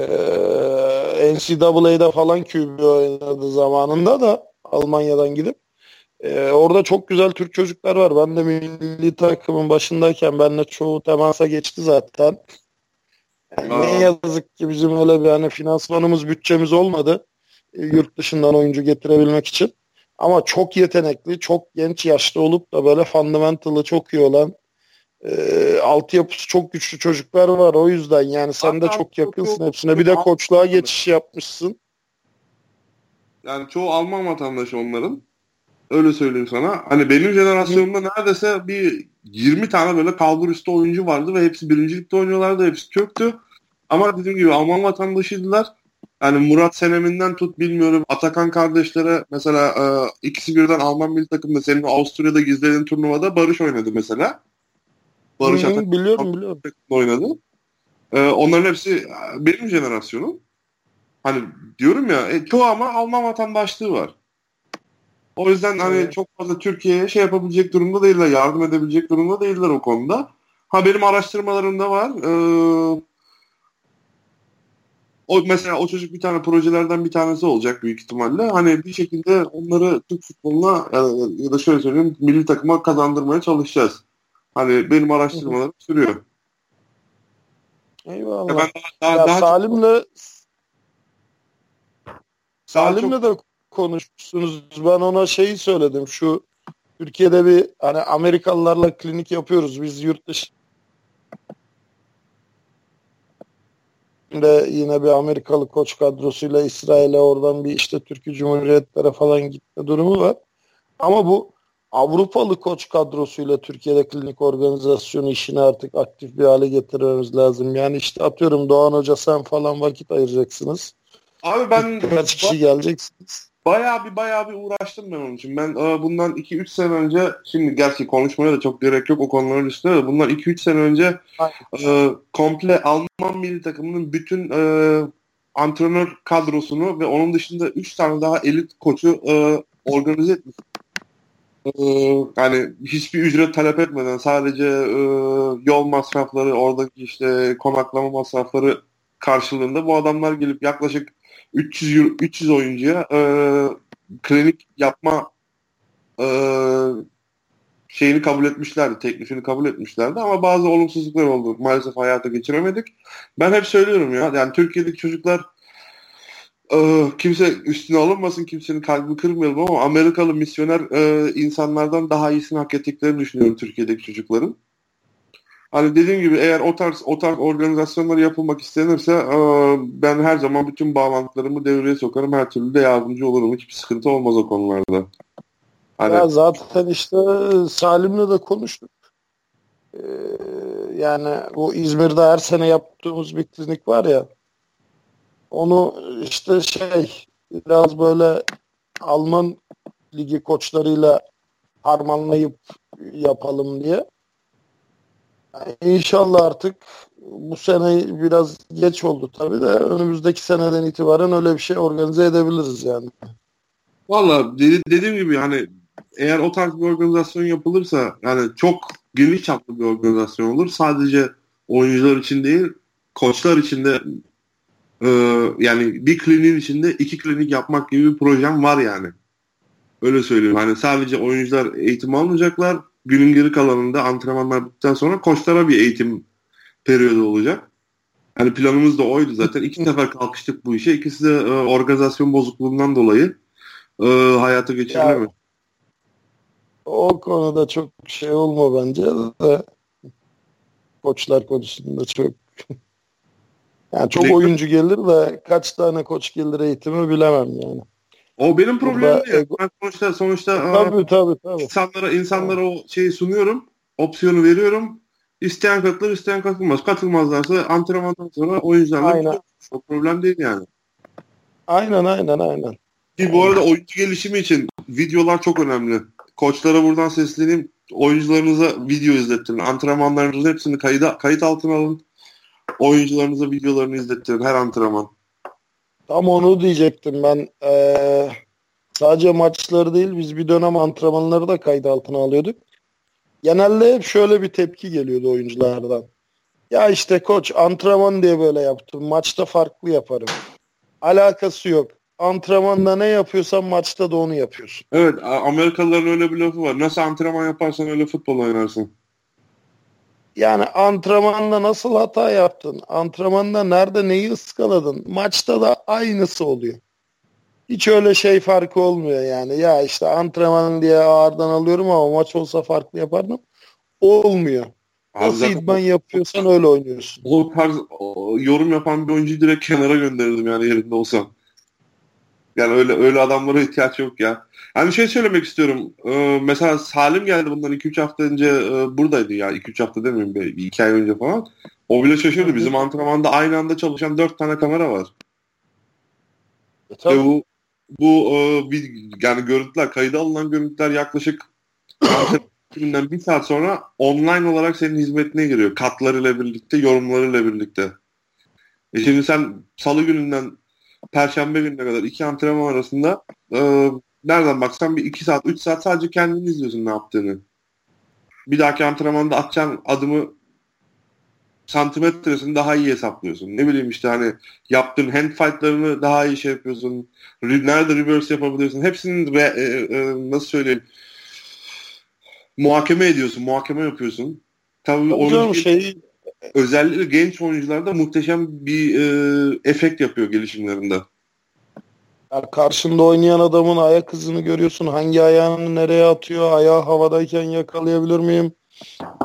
Speaker 3: NCAA'da falan QB oynadı zamanında da Almanya'dan gidip. E, orada çok güzel Türk çocuklar var. Ben de milli takımın başındayken benimle çoğu temasa geçti zaten. Yani ne yazık ki bizim öyle bir hani finansmanımız, bütçemiz olmadı. E, yurt dışından oyuncu getirebilmek için. Ama çok yetenekli, çok genç yaşta olup da böyle fundamental'ı çok iyi olan e, altyapısı çok güçlü çocuklar var o yüzden yani sen de çok yakınsın hepsine bir de koçluğa geçiş yapmışsın.
Speaker 2: Yani çoğu Alman vatandaşı onların. Öyle söyleyeyim sana. Hani benim jenerasyonumda neredeyse bir 20 tane böyle kalbur üstü oyuncu vardı ve hepsi birincilikte oynuyorlardı. Hepsi Türktü. Ama dediğim gibi Alman vatandaşıydılar. Yani Murat Senem'inden tut bilmiyorum. Atakan kardeşlere mesela e, ikisi birden Alman milli takımda senin Avusturya'da gizlediğin turnuvada Barış oynadı mesela.
Speaker 3: Barış Atakan biliyorum biliyorum.
Speaker 2: oynadı. E, onların hepsi e, benim jenerasyonum. Hani diyorum ya e, çoğu ama Alman vatandaşlığı var. O yüzden hani evet. çok fazla Türkiye'ye şey yapabilecek durumda değiller, yardım edebilecek durumda değiller o konuda. Ha benim araştırmalarımda var. Ee, o mesela o çocuk bir tane projelerden bir tanesi olacak büyük ihtimalle. Hani bir şekilde onları Türk futboluna ya da şöyle söyleyeyim milli takıma kazandırmaya çalışacağız. Hani benim araştırmalarım sürüyor.
Speaker 3: Eyvallah. Ya ben daha, daha, ya daha Salim'le Salim'le çok... de konuşmuşsunuz. Ben ona şeyi söyledim. Şu Türkiye'de bir hani Amerikalılarla klinik yapıyoruz. Biz yurt dışı de yine bir Amerikalı koç kadrosuyla İsrail'e oradan bir işte Türkiye Cumhuriyetlere falan gitme durumu var. Ama bu Avrupalı koç kadrosuyla Türkiye'de klinik organizasyonu işini artık aktif bir hale getirmemiz lazım. Yani işte atıyorum Doğan Hoca sen falan vakit ayıracaksınız.
Speaker 2: Abi ben
Speaker 3: kaç kişi geleceksiniz?
Speaker 2: Bayağı bir bayağı bir uğraştım ben onun için. Ben e, bundan 2-3 sene önce şimdi gerçi konuşmaya da çok gerek yok o konuların üstüne de bundan 2-3 sene önce e, komple Alman milli takımının bütün e, antrenör kadrosunu ve onun dışında 3 tane daha elit koçu e, organize etmiş. E, yani hiçbir ücret talep etmeden sadece e, yol masrafları, oradaki işte konaklama masrafları karşılığında bu adamlar gelip yaklaşık 300 euro, 300 oyuncuya e, klinik yapma e, şeyini kabul etmişlerdi, teklifini kabul etmişlerdi ama bazı olumsuzluklar oldu. Maalesef hayata geçiremedik. Ben hep söylüyorum ya, yani Türkiye'deki çocuklar kimse üstüne alınmasın, kimsenin kalbini kırmayalım ama Amerikalı misyoner e, insanlardan daha iyisini hak ettiklerini düşünüyorum Türkiye'deki çocukların. Hani dediğim gibi eğer o tarz o tarz organizasyonlar yapılmak istenirse e, ben her zaman bütün bağlantılarımı devreye sokarım. Her türlü de yardımcı olurum. Hiçbir sıkıntı olmaz o konularda.
Speaker 3: Hani... Ya zaten işte Salim'le de konuştuk. Ee, yani bu İzmir'de her sene yaptığımız bir klinik var ya onu işte şey biraz böyle Alman ligi koçlarıyla harmanlayıp yapalım diye. İnşallah artık bu sene biraz geç oldu tabii de önümüzdeki seneden itibaren öyle bir şey organize edebiliriz yani.
Speaker 2: Valla dedi, dediğim gibi yani eğer o tarz bir organizasyon yapılırsa yani çok geniş çaplı bir organizasyon olur. Sadece oyuncular için değil koçlar için de e, yani bir kliniğin içinde iki klinik yapmak gibi bir projem var yani. Öyle söyleyeyim. Hani sadece oyuncular eğitim almayacaklar günün geri kalanında antrenmanlar bittikten sonra koçlara bir eğitim periyodu olacak. Hani planımız da oydu zaten. İki sefer kalkıştık bu işe. İkisi de e, organizasyon bozukluğundan dolayı e, hayata geçirilemedi.
Speaker 3: o konuda çok şey olma bence de koçlar konusunda çok yani çok oyuncu gelir de kaç tane koç gelir eğitimi bilemem yani.
Speaker 2: O benim problemim değil. Ben sonuçta sonuçta
Speaker 3: tabii, tabii, tabii.
Speaker 2: insanlara insanlara o şeyi sunuyorum. Opsiyonu veriyorum. İsteyen katılır, isteyen katılmaz. Katılmazlarsa antrenmandan sonra oyuncularla o problem değil yani.
Speaker 3: Aynen aynen aynen.
Speaker 2: Ki bu arada oyuncu gelişimi için videolar çok önemli. Koçlara buradan sesleneyim. Oyuncularınıza video izlettirin. Antrenmanlarınızın hepsini kayıt, kayıt altına alın. Oyuncularınıza videolarını izlettirin her antrenman.
Speaker 3: Tam onu diyecektim ben. Ee, sadece maçları değil biz bir dönem antrenmanları da kayıt altına alıyorduk. Genelde hep şöyle bir tepki geliyordu oyunculardan. Ya işte koç antrenman diye böyle yaptım. Maçta farklı yaparım. Alakası yok. Antrenmanda ne yapıyorsan maçta da onu yapıyorsun.
Speaker 2: Evet Amerikalıların öyle bir lafı var. Nasıl antrenman yaparsan öyle futbol oynarsın.
Speaker 3: Yani antrenmanda nasıl hata yaptın? Antrenmanda nerede neyi ıskaladın? Maçta da aynısı oluyor. Hiç öyle şey farkı olmuyor yani. Ya işte antrenman diye ağırdan alıyorum ama maç olsa farklı yapardım. Olmuyor. Nasıl idman yapıyorsan öyle oynuyorsun.
Speaker 2: O tarz o, yorum yapan bir oyuncuyu direkt kenara gönderirdim yani yerinde olsam. Yani öyle öyle adamlara ihtiyaç yok ya. Hani şey söylemek istiyorum. Ee, mesela Salim geldi bundan 2-3 hafta önce e, buradaydı ya. 2-3 hafta demeyeyim bir 2 ay önce falan. O bile şaşırdı. Bizim antrenmanda aynı anda çalışan 4 tane kamera var. E, tabii. Ve bu bu e, bir, yani görüntüler, kayda alınan görüntüler yaklaşık [CLEARS THROAT] gününden bir saat sonra online olarak senin hizmetine giriyor. Katlarıyla birlikte, yorumlarıyla birlikte. E şimdi sen salı gününden perşembe gününe kadar iki antrenman arasında e, nereden baksan bir iki saat, üç saat sadece kendini izliyorsun ne yaptığını. Bir dahaki antrenmanda atacağın adımı santimetresini daha iyi hesaplıyorsun. Ne bileyim işte hani yaptığın hand fight'larını daha iyi şey yapıyorsun. Nerede reverse yapabiliyorsun. Hepsinin re, e, e, nasıl söyleyeyim muhakeme ediyorsun, muhakeme yapıyorsun. Tabii oyuncu şey özellikle genç oyuncularda muhteşem bir e, efekt yapıyor gelişimlerinde.
Speaker 3: Yani karşında oynayan adamın ayak hızını görüyorsun. Hangi ayağını nereye atıyor? Ayağı havadayken yakalayabilir miyim?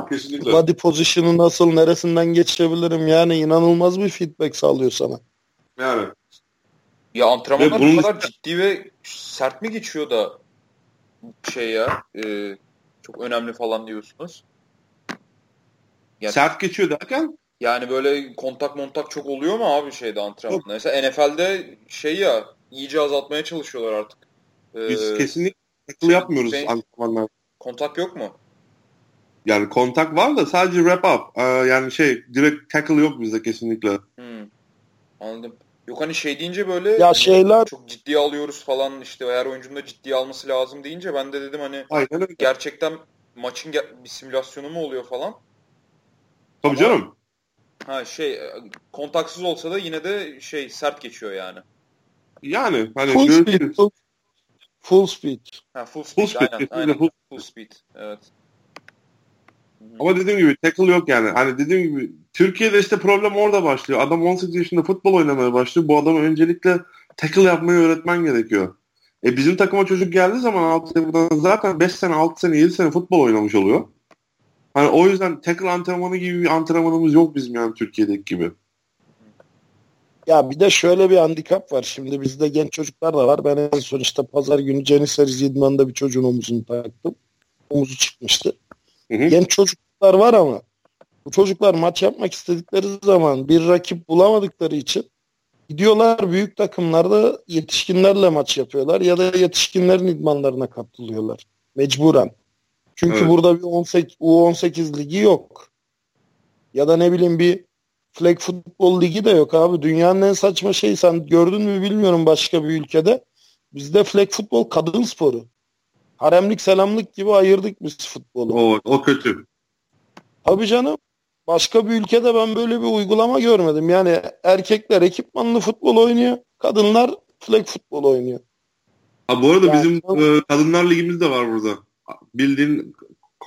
Speaker 3: Kesinlikle. Body position'ı nasıl, neresinden geçebilirim? Yani inanılmaz bir feedback sağlıyor sana.
Speaker 1: Yani. Ya antrenmanlar bunun... bu kadar ciddi ve sert mi geçiyor da şey ya e, çok önemli falan diyorsunuz.
Speaker 2: Yani, sert geçiyor derken?
Speaker 1: Yani böyle kontak montak çok oluyor mu abi şeyde antrenmanda? Mesela NFL'de şey ya iyice azaltmaya çalışıyorlar artık.
Speaker 2: Ee, Biz kesinlikle tackle yapmıyoruz şey, antrenmanlar.
Speaker 1: Kontak yok mu?
Speaker 2: Yani kontak var da sadece wrap up. Ee, yani şey direkt tackle yok bizde kesinlikle.
Speaker 1: Hmm. Anladım. Yok hani şey deyince böyle
Speaker 3: ya şeyler
Speaker 1: çok ciddiye alıyoruz falan işte eğer oyuncunun da ciddiye alması lazım deyince ben de dedim hani Aynen öyle. gerçekten maçın bir simülasyonu mu oluyor falan.
Speaker 2: Tabii Ama, canım.
Speaker 1: Ha şey kontaksız olsa da yine de şey sert geçiyor yani.
Speaker 2: Yani hani
Speaker 3: full speed, full, full speed.
Speaker 1: Ha full speed, full speed aynen, aynen. Full, full speed. Evet.
Speaker 2: Ama dediğim gibi tackle yok yani. Hani dediğim gibi Türkiye'de işte problem orada başlıyor. Adam 18 yaşında futbol oynamaya başlıyor. Bu adama öncelikle tackle yapmayı öğretmen gerekiyor. E bizim takıma çocuk geldiği zaman 6 zaten 5 sene, 6 sene, 7 sene futbol oynamış oluyor. Hani o yüzden tackle antrenmanı gibi bir antrenmanımız yok bizim yani Türkiye'deki gibi.
Speaker 3: Ya bir de şöyle bir handikap var. Şimdi bizde genç çocuklar da var. Ben en son işte pazar günü Ceniseriz idmanında bir çocuğun omuzunu taktım. Omuzu çıkmıştı. Hı hı. Genç çocuklar var ama bu çocuklar maç yapmak istedikleri zaman bir rakip bulamadıkları için gidiyorlar büyük takımlarda yetişkinlerle maç yapıyorlar ya da yetişkinlerin idmanlarına katılıyorlar. Mecburen. Çünkü evet. burada bir 18, U18 ligi yok. Ya da ne bileyim bir flag futbol ligi de yok abi. Dünyanın en saçma şeyi sen gördün mü bilmiyorum başka bir ülkede. Bizde flag futbol kadın sporu. Haremlik selamlık gibi ayırdık biz futbolu.
Speaker 2: O, o kötü.
Speaker 3: Tabii canım. Başka bir ülkede ben böyle bir uygulama görmedim. Yani erkekler ekipmanlı futbol oynuyor. Kadınlar flag futbol oynuyor.
Speaker 2: Ha, bu arada yani, bizim e, kadınlar ligimiz de var burada. Bildiğin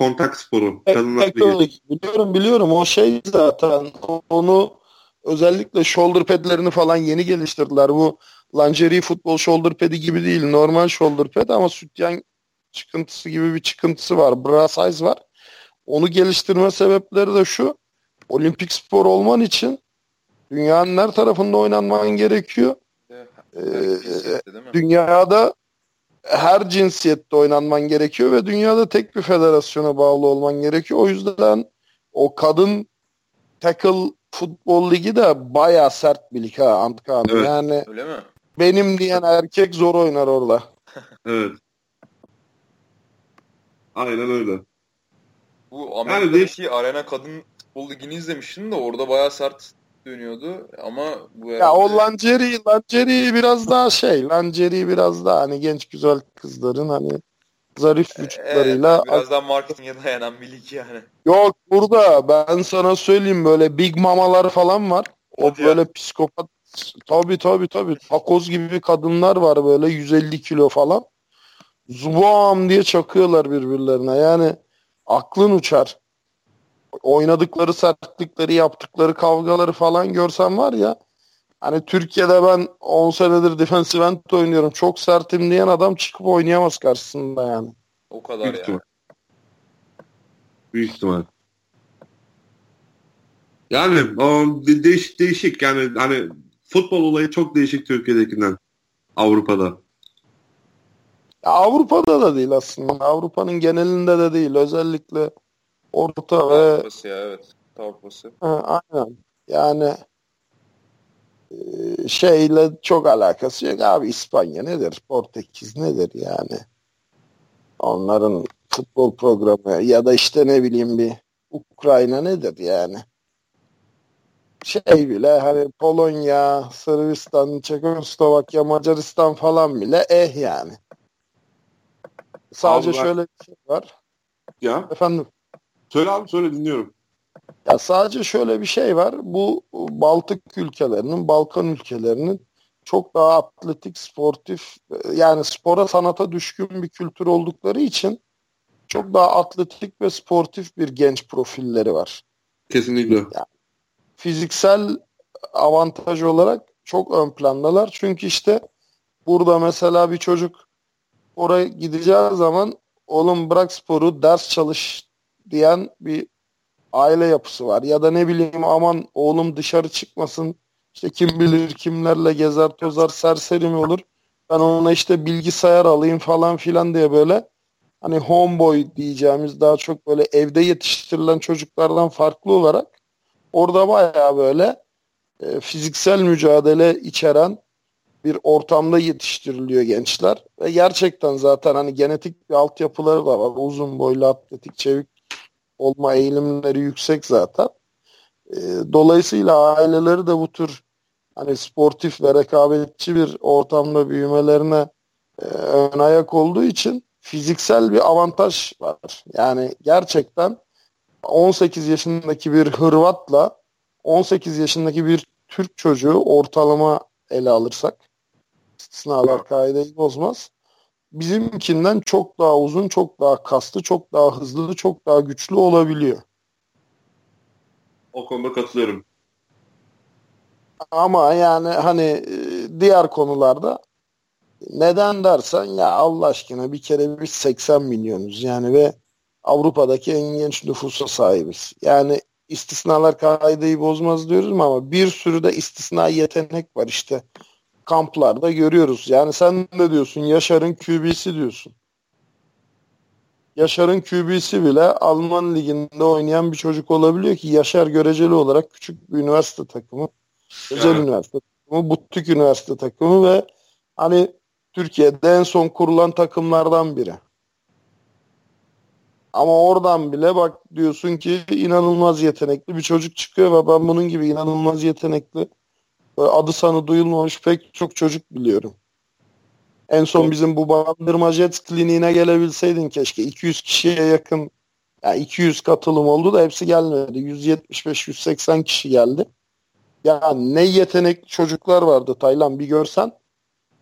Speaker 2: kontak sporu.
Speaker 3: Kadınlar. Biliyorum biliyorum. O şey zaten. Onu özellikle shoulder padlerini falan yeni geliştirdiler. Bu lingerie futbol shoulder pad'i gibi değil. Normal shoulder pad ama sütyen çıkıntısı gibi bir çıkıntısı var. Bra size var. Onu geliştirme sebepleri de şu. Olimpik spor olman için dünyanın her tarafında oynanman gerekiyor. Ee, dünyada her cinsiyette oynanman gerekiyor ve dünyada tek bir federasyona bağlı olman gerekiyor. O yüzden o kadın tackle futbol ligi de baya sert bir lig ha Antkan. Evet. Yani Öyle mi? benim diyen erkek zor oynar orada. [LAUGHS]
Speaker 2: evet. Aynen öyle.
Speaker 1: Bu Amerika'daki yani Arena Kadın Futbol Ligi'ni izlemiştim de orada bayağı sert dönüyordu ama bu
Speaker 3: herhalde... Ya o Lanceri, Lanceri biraz daha şey, Lanceri biraz daha hani genç güzel kızların hani zarif vücutlarıyla. Evet,
Speaker 1: biraz daha marketinge dayanan bir lig yani.
Speaker 3: Yok burada ben sana söyleyeyim böyle big mamalar falan var. O Hadi böyle ya. psikopat tabi tabi tabi takoz gibi kadınlar var böyle 150 kilo falan. Zubam diye çakıyorlar birbirlerine yani aklın uçar oynadıkları sertlikleri, yaptıkları kavgaları falan görsem var ya hani Türkiye'de ben 10 senedir defensive end oynuyorum. Çok sertim diyen adam çıkıp oynayamaz karşısında yani.
Speaker 1: O kadar Büyük ya.
Speaker 2: Büyük ihtimal. Yani o, değişik değişik yani hani futbol olayı çok değişik Türkiye'dekinden Avrupa'da.
Speaker 3: Ya Avrupa'da da değil aslında. Avrupa'nın genelinde de değil. Özellikle Orta ve
Speaker 1: Avrupa'sı ya evet. Avrupa'sı.
Speaker 3: Ha, aynen. Yani e, şeyle çok alakası yok abi İspanya nedir? Portekiz nedir yani? Onların futbol programı ya da işte ne bileyim bir Ukrayna nedir yani? Şey bile hani Polonya, Sırbistan, Çekoslovakya, Macaristan falan bile eh yani. Sadece
Speaker 2: ben-
Speaker 3: şöyle bir şey var.
Speaker 2: Ya
Speaker 3: Efendim
Speaker 2: söyle abi söyle dinliyorum.
Speaker 3: Ya sadece şöyle bir şey var. Bu Baltık ülkelerinin, Balkan ülkelerinin çok daha atletik, sportif yani spora sanata düşkün bir kültür oldukları için çok daha atletik ve sportif bir genç profilleri var.
Speaker 2: Kesinlikle.
Speaker 3: Fiziksel avantaj olarak çok ön plandalar. Çünkü işte burada mesela bir çocuk oraya gideceği zaman oğlum bırak sporu ders çalış diyen bir aile yapısı var. Ya da ne bileyim aman oğlum dışarı çıkmasın işte kim bilir kimlerle gezer tozar serseri mi olur. Ben ona işte bilgisayar alayım falan filan diye böyle hani homeboy diyeceğimiz daha çok böyle evde yetiştirilen çocuklardan farklı olarak orada bayağı böyle e, fiziksel mücadele içeren bir ortamda yetiştiriliyor gençler. Ve gerçekten zaten hani genetik bir altyapıları da var. Uzun boylu, atletik, çevik olma eğilimleri yüksek zaten. E, dolayısıyla aileleri de bu tür hani sportif ve rekabetçi bir ortamda büyümelerine e, ön ayak olduğu için fiziksel bir avantaj var. Yani gerçekten 18 yaşındaki bir Hırvat'la 18 yaşındaki bir Türk çocuğu ortalama ele alırsak istisnalar kaideyi bozmaz. Bizimkinden çok daha uzun, çok daha kaslı, çok daha hızlı, çok daha güçlü olabiliyor.
Speaker 2: O konuda katılıyorum.
Speaker 3: Ama yani hani e, diğer konularda neden dersen ya Allah aşkına bir kere biz 80 milyonuz yani ve Avrupa'daki en genç nüfusa sahibiz. Yani istisnalar kaideyi bozmaz diyoruz ama bir sürü de istisna yetenek var işte kamplarda görüyoruz. Yani sen de diyorsun Yaşar'ın QB'si diyorsun. Yaşar'ın QB'si bile Alman liginde oynayan bir çocuk olabiliyor ki Yaşar göreceli olarak küçük bir üniversite takımı, özel
Speaker 2: Evet.
Speaker 3: üniversite takımı, butik üniversite takımı ve hani Türkiye'de en son kurulan takımlardan biri. Ama oradan bile bak diyorsun ki inanılmaz yetenekli bir çocuk çıkıyor ve ben bunun gibi inanılmaz yetenekli adı sanı duyulmamış pek çok çocuk biliyorum. En son
Speaker 2: Çok.
Speaker 3: bizim bu Bandırma Jets kliniğine gelebilseydin keşke. 200 kişiye yakın yani 200 katılım oldu da hepsi gelmedi. 175-180 kişi geldi. Ya ne yetenekli çocuklar vardı Taylan bir görsen.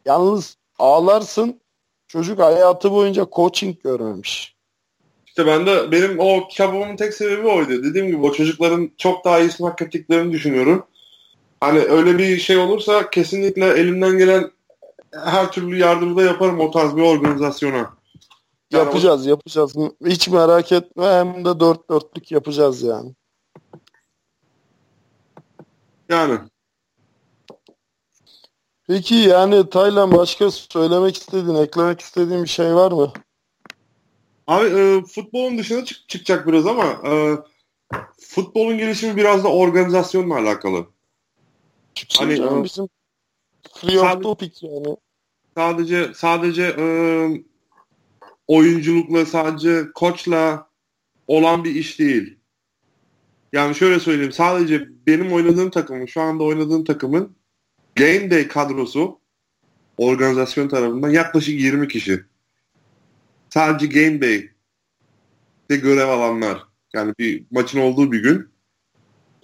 Speaker 3: Yalnız ağlarsın çocuk hayatı boyunca coaching görmemiş.
Speaker 2: İşte ben de benim o kitabımın tek sebebi oydu. Dediğim gibi o çocukların çok daha iyisini hak ettiklerini düşünüyorum. Hani öyle bir şey olursa kesinlikle elimden gelen her türlü yardımı da yaparım o tarz bir organizasyona. Yani
Speaker 3: Yapacağız yapacağız. Hiç merak etme hem de dört dörtlük yapacağız yani.
Speaker 2: Yani
Speaker 3: Peki yani Taylan başka söylemek istediğin, eklemek istediğin bir şey var mı?
Speaker 2: abi e, futbolun dışına çık- çıkacak biraz ama e, futbolun gelişimi biraz da organizasyonla alakalı.
Speaker 3: Çıksın
Speaker 2: Hani,
Speaker 3: canım
Speaker 2: e,
Speaker 3: bizim free
Speaker 2: sadece-
Speaker 3: topic yani.
Speaker 2: Sadece sadece e, oyunculukla sadece koçla olan bir iş değil. Yani şöyle söyleyeyim sadece benim oynadığım takımın şu anda oynadığım takımın game day kadrosu organizasyon tarafından yaklaşık 20 kişi. Sadece game day de görev alanlar. Yani bir maçın olduğu bir gün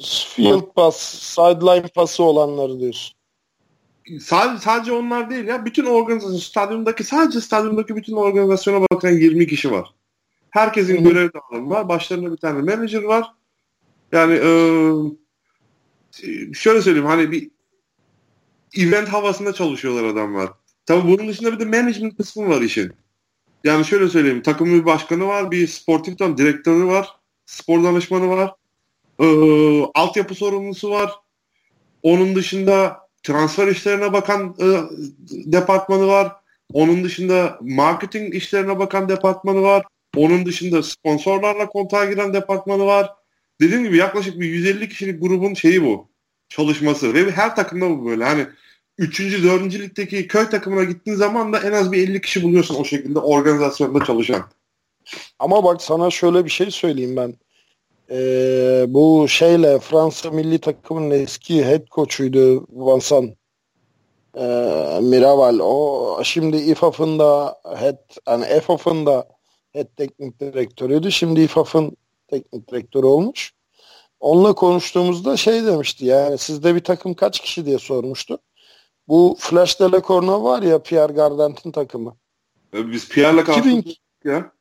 Speaker 3: Field pass, sideline pası olanları diyorsun.
Speaker 2: sadece, sadece onlar değil ya. Bütün organizasyon, stadyumdaki sadece stadyumdaki bütün organizasyona bakan 20 kişi var. Herkesin görev dağılımı var. Başlarında bir tane manager var. Yani eee, şöyle söyleyeyim hani bir event havasında çalışıyorlar adamlar. Tabii bunun dışında bir de management kısmı var işin. Yani şöyle söyleyeyim takımın bir başkanı var, bir sportif tam direktörü var, spor danışmanı var. E, altyapı sorumlusu var. Onun dışında transfer işlerine bakan e, departmanı var. Onun dışında marketing işlerine bakan departmanı var. Onun dışında sponsorlarla kontağa giren departmanı var. Dediğim gibi yaklaşık bir 150 kişilik grubun şeyi bu. Çalışması. Ve her takımda bu böyle. Hani 3. 4. ligdeki köy takımına gittiğin zaman da en az bir 50 kişi buluyorsun o şekilde organizasyonda çalışan.
Speaker 3: Ama bak sana şöyle bir şey söyleyeyim ben. Ee, bu şeyle Fransa milli takımının eski head coach'uydu Vincent e, Miraval. O şimdi İFAF'ın da head, yani EFAF'ın da head teknik direktörüydü. Şimdi İFAF'ın teknik direktörü olmuş. Onunla konuştuğumuzda şey demişti yani sizde bir takım kaç kişi diye sormuştu. Bu Flash Delacorna var ya Pierre Gardant'ın takımı.
Speaker 2: E, biz Pierre'la
Speaker 3: karşılaştık ya.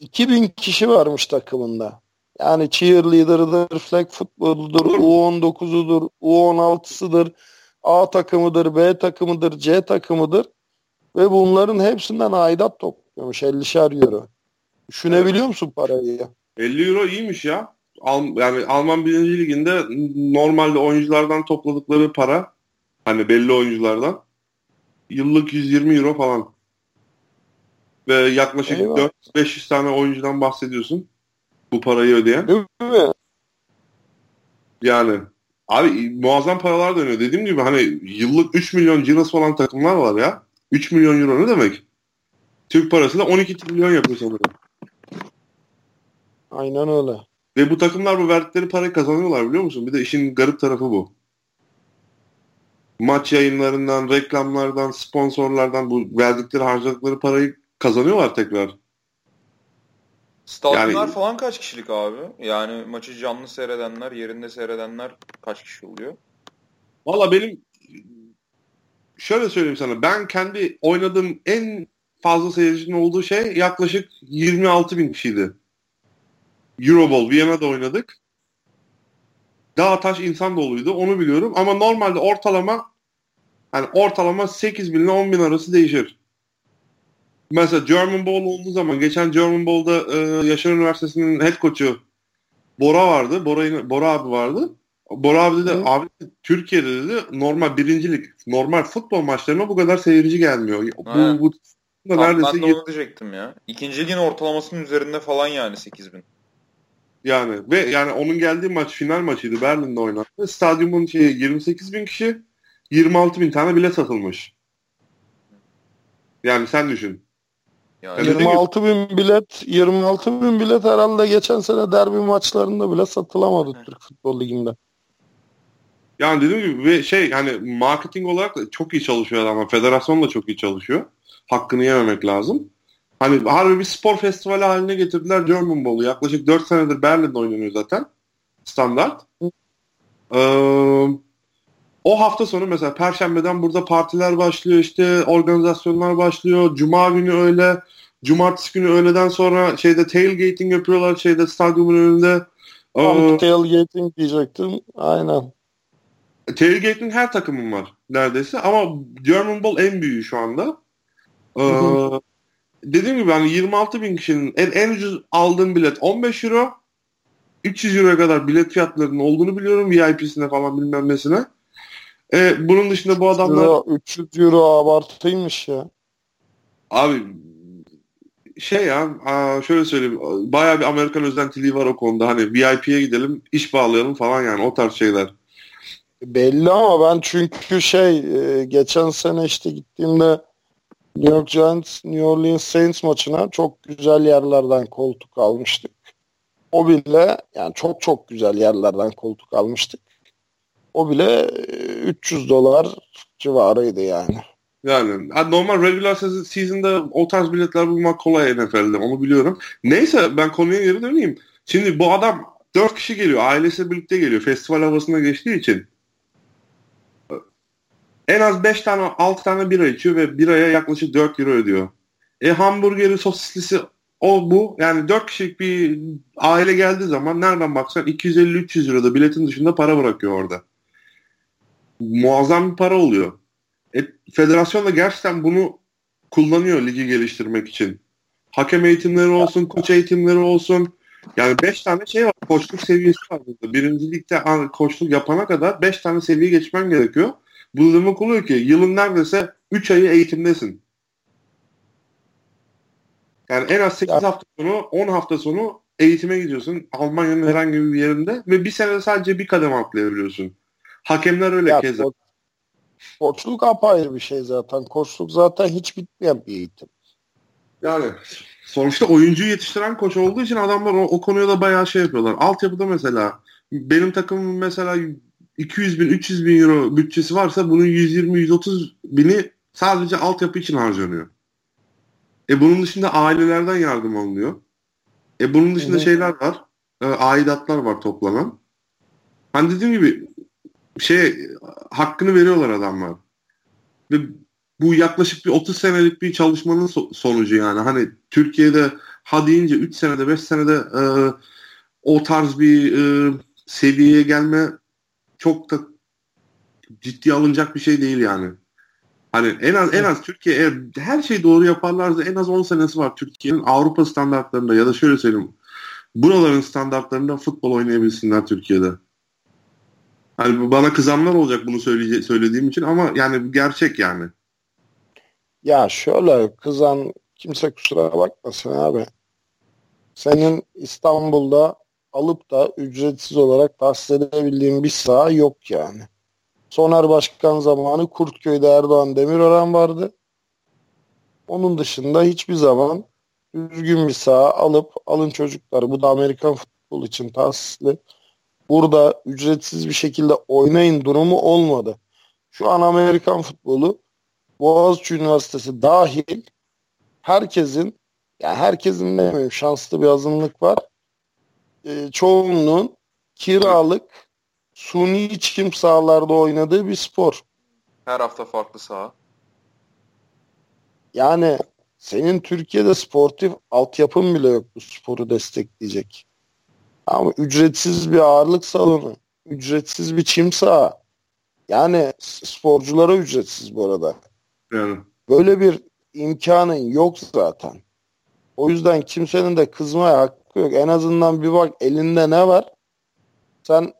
Speaker 3: 2000 kişi varmış takımında. Yani cheerleader'ıdır, flag futboludur, U19'udur, U16'sıdır, A takımıdır, B takımıdır, C takımıdır. Ve bunların hepsinden aidat topluyormuş 50'şer euro. Düşünebiliyor musun parayı?
Speaker 2: 50 euro iyiymiş ya. Al, yani Alman birinci liginde normalde oyunculardan topladıkları para hani belli oyunculardan yıllık 120 euro falan. Ve yaklaşık 400-500 tane oyuncudan bahsediyorsun. Bu parayı ödeyen. Değil mi? Yani abi muazzam paralar dönüyor. Dediğim gibi hani yıllık 3 milyon cirosu olan takımlar var ya. 3 milyon euro ne demek? Türk parası da 12 trilyon yapıyor sanırım.
Speaker 3: Aynen öyle.
Speaker 2: Ve bu takımlar bu verdikleri parayı kazanıyorlar biliyor musun? Bir de işin garip tarafı bu. Maç yayınlarından, reklamlardan, sponsorlardan bu verdikleri harcadıkları parayı kazanıyorlar tekrar.
Speaker 1: Stadyumlar yani, falan kaç kişilik abi? Yani maçı canlı seyredenler, yerinde seyredenler kaç kişi oluyor?
Speaker 2: Valla benim şöyle söyleyeyim sana. Ben kendi oynadığım en fazla seyircinin olduğu şey yaklaşık 26 bin kişiydi. Euroball Viyana'da oynadık. Dağ taş insan doluydu onu biliyorum ama normalde ortalama hani ortalama 8 bin ile 10 bin arası değişir. Mesela German Bowl olduğu zaman geçen German Bowl'da e, Yaşar Üniversitesi'nin head coach'u Bora vardı. Bora, Bora abi vardı. Bora abi dedi Hı. abi Türkiye'de dedi normal birincilik normal futbol maçlarına bu kadar seyirci gelmiyor. Bu, bu
Speaker 1: da neredeyse ben de onu diyecektim ya. İkinci ligin ortalamasının üzerinde falan yani 8 bin.
Speaker 2: Yani ve yani onun geldiği maç final maçıydı. Berlin'de oynandı. Stadyumun şeyi 28 bin kişi 26 bin tane bile satılmış. Yani sen düşün.
Speaker 3: Yani 26 bin bilet 26 bin bilet herhalde geçen sene derbi maçlarında bile satılamadı Hı. Türk Futbol Ligi'nde.
Speaker 2: Yani dediğim gibi ve şey hani marketing olarak da çok iyi çalışıyor ama federasyon da çok iyi çalışıyor. Hakkını yememek lazım. Hani harbi bir spor festivali haline getirdiler German Bowl'u. Yaklaşık 4 senedir Berlin'de oynanıyor zaten. Standart. Ee, o hafta sonu mesela Perşembeden burada partiler başlıyor işte organizasyonlar başlıyor. Cuma günü öyle. Cumartesi günü öğleden sonra şeyde tailgating yapıyorlar şeyde stadyumun önünde.
Speaker 3: Tam ee, tailgating diyecektim. Aynen.
Speaker 2: Tailgating her takımın var neredeyse ama German Bowl en büyüğü şu anda. Ee, dediğim gibi hani 26 bin kişinin en, en ucuz aldığım bilet 15 euro. 300 euroya kadar bilet fiyatlarının olduğunu biliyorum VIP'sine falan bilmem nesine. Ee, bunun dışında bu adamlar...
Speaker 3: Euro, 300 euro abartıymış ya.
Speaker 2: Abi şey ya şöyle söyleyeyim baya bir Amerikan özentiliği var o konuda hani VIP'ye gidelim iş bağlayalım falan yani o tarz şeyler.
Speaker 3: Belli ama ben çünkü şey e, geçen sene işte gittiğimde New York Giants New Orleans Saints maçına çok güzel yerlerden koltuk almıştık. O bile yani çok çok güzel yerlerden koltuk almıştık. O bile 300 e, dolar civarıydı yani.
Speaker 2: Yani normal regular season'da o tarz biletler bulmak kolay NFL'de onu biliyorum. Neyse ben konuya geri döneyim. Şimdi bu adam 4 kişi geliyor. Ailesiyle birlikte geliyor. Festival havasına geçtiği için. En az 5 tane 6 tane bira içiyor ve biraya yaklaşık 4 euro ödüyor. E hamburgeri, sosislisi o bu. Yani 4 kişilik bir aile geldiği zaman nereden baksan 250-300 euro da biletin dışında para bırakıyor orada. Muazzam bir para oluyor. E, federasyon da gerçekten bunu kullanıyor ligi geliştirmek için. Hakem eğitimleri olsun, koç eğitimleri olsun. Yani 5 tane şey var. Koçluk seviyesi var burada. Birinci ligde koçluk yapana kadar 5 tane seviye geçmen gerekiyor. Bu demek oluyor ki yılın neredeyse 3 ayı eğitimdesin. Yani en az 8 hafta sonu 10 hafta sonu eğitime gidiyorsun. Almanya'nın herhangi bir yerinde ve bir sene sadece bir kademe atlayabiliyorsun. Hakemler öyle ya, keza. Koç,
Speaker 3: koçluk apayrı bir şey zaten. Koçluk zaten hiç bitmeyen bir eğitim.
Speaker 2: Yani sonuçta oyuncu yetiştiren koç olduğu için adamlar o, o konuya da bayağı şey yapıyorlar. Altyapıda mesela benim takımım mesela 200 bin 300 bin euro bütçesi varsa bunun 120-130 bini sadece altyapı için harcanıyor. E bunun dışında ailelerden yardım alınıyor. E bunun dışında evet. şeyler var. E, aidatlar var toplanan. Hani dediğim gibi şey hakkını veriyorlar adamlar. Ve bu yaklaşık bir 30 senelik bir çalışmanın so- sonucu yani. Hani Türkiye'de ha deyince 3 senede 5 senede e, o tarz bir e, seviyeye gelme çok da ciddi alınacak bir şey değil yani. Hani en az en az Türkiye eğer her şeyi doğru yaparlarsa en az 10 senesi var Türkiye'nin Avrupa standartlarında ya da şöyle söyleyeyim buraların standartlarında futbol oynayabilsinler Türkiye'de. Hani bana kızanlar olacak bunu söyleye- söylediğim için ama yani gerçek yani.
Speaker 3: Ya şöyle kızan kimse kusura bakmasın abi. Senin İstanbul'da alıp da ücretsiz olarak tahsis edebildiğin bir saha yok yani. Soner Başkan zamanı Kurtköy'de Erdoğan Demirören vardı. Onun dışında hiçbir zaman düzgün bir saha alıp alın çocuklar bu da Amerikan futbol için tahsisli. Burada ücretsiz bir şekilde oynayın durumu olmadı. Şu an Amerikan futbolu Boğaziçi Üniversitesi dahil herkesin yani herkesin demeyeyim şanslı bir azınlık var. E, çoğunluğun kiralık suni çim sahalarda oynadığı bir spor.
Speaker 1: Her hafta farklı saha.
Speaker 3: Yani senin Türkiye'de sportif altyapın bile yok bu sporu destekleyecek. Ama ücretsiz bir ağırlık salonu, ücretsiz bir çim saha. Yani sporculara ücretsiz bu arada.
Speaker 2: Yani.
Speaker 3: Böyle bir imkanın yok zaten. O yüzden kimsenin de kızmaya hakkı yok. En azından bir bak elinde ne var? Sen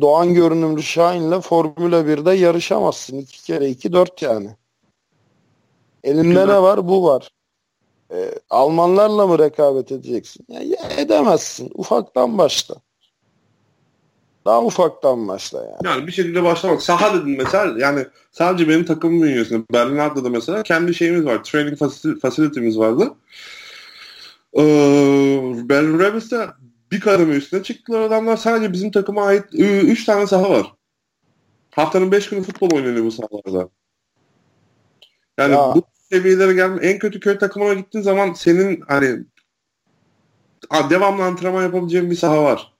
Speaker 3: Doğan görünümlü Şahin'le Formula 1'de yarışamazsın. İki kere iki dört yani. Elinde ne var? Bu var. Ee, Almanlarla mı rekabet edeceksin? Ya, ya edemezsin. Ufaktan başla. Daha ufaktan başla yani.
Speaker 2: Yani bir şekilde başlamak. Saha dedin mesela yani sadece benim takımım bünyesinde Berlin'de da mesela kendi şeyimiz var. Training facility'miz vardı. Ee, Berlin Rebels'te bir kademe üstüne çıktılar adamlar. Sadece bizim takıma ait 3 tane saha var. Haftanın 5 günü futbol oynanıyor bu sahalarda. Yani ya. bu seviyelere gelme en kötü köy takımına gittiğin zaman senin hani devamlı antrenman yapabileceğin bir saha var.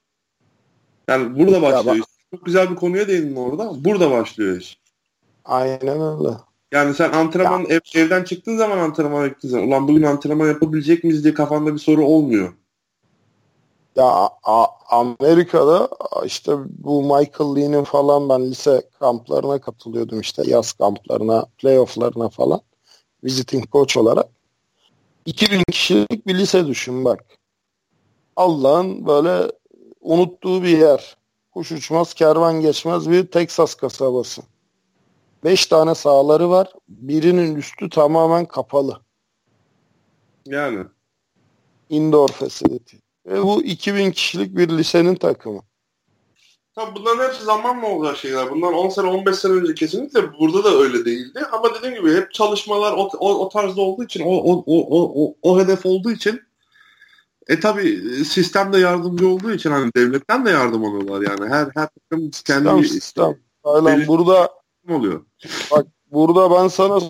Speaker 2: Yani burada başlıyor. Çok güzel bir konuya değindin orada. Burada başlıyor iş.
Speaker 3: Aynen öyle.
Speaker 2: Yani sen antrenman ev, evden çıktığın zaman antrenmana gittiğin zaman ulan bugün antrenman yapabilecek miyiz diye kafanda bir soru olmuyor.
Speaker 3: Ya A- Amerika'da işte bu Michael Lee'nin falan ben lise kamplarına katılıyordum işte yaz kamplarına, playofflarına falan visiting coach olarak. 2000 kişilik bir lise düşün bak. Allah'ın böyle unuttuğu bir yer. Kuş uçmaz, kervan geçmez bir Texas kasabası. Beş tane sahaları var. Birinin üstü tamamen kapalı.
Speaker 2: Yani.
Speaker 3: Indoor facility. Ve bu 2000 kişilik bir lisenin takımı.
Speaker 2: Tabii bunların hepsi zamanla olacak şeyler. Bundan 10 sene 15 sene önce kesinlikle burada da öyle değildi. Ama dediğim gibi hep çalışmalar o, o, o tarzda olduğu için o, o, o, o, o hedef olduğu için e tabi sistem de yardımcı olduğu için hani devletten de yardım alıyorlar yani. Her her takım kendi
Speaker 3: sistem, sistem. Aynen burada
Speaker 2: oluyor.
Speaker 3: Bak burada ben sana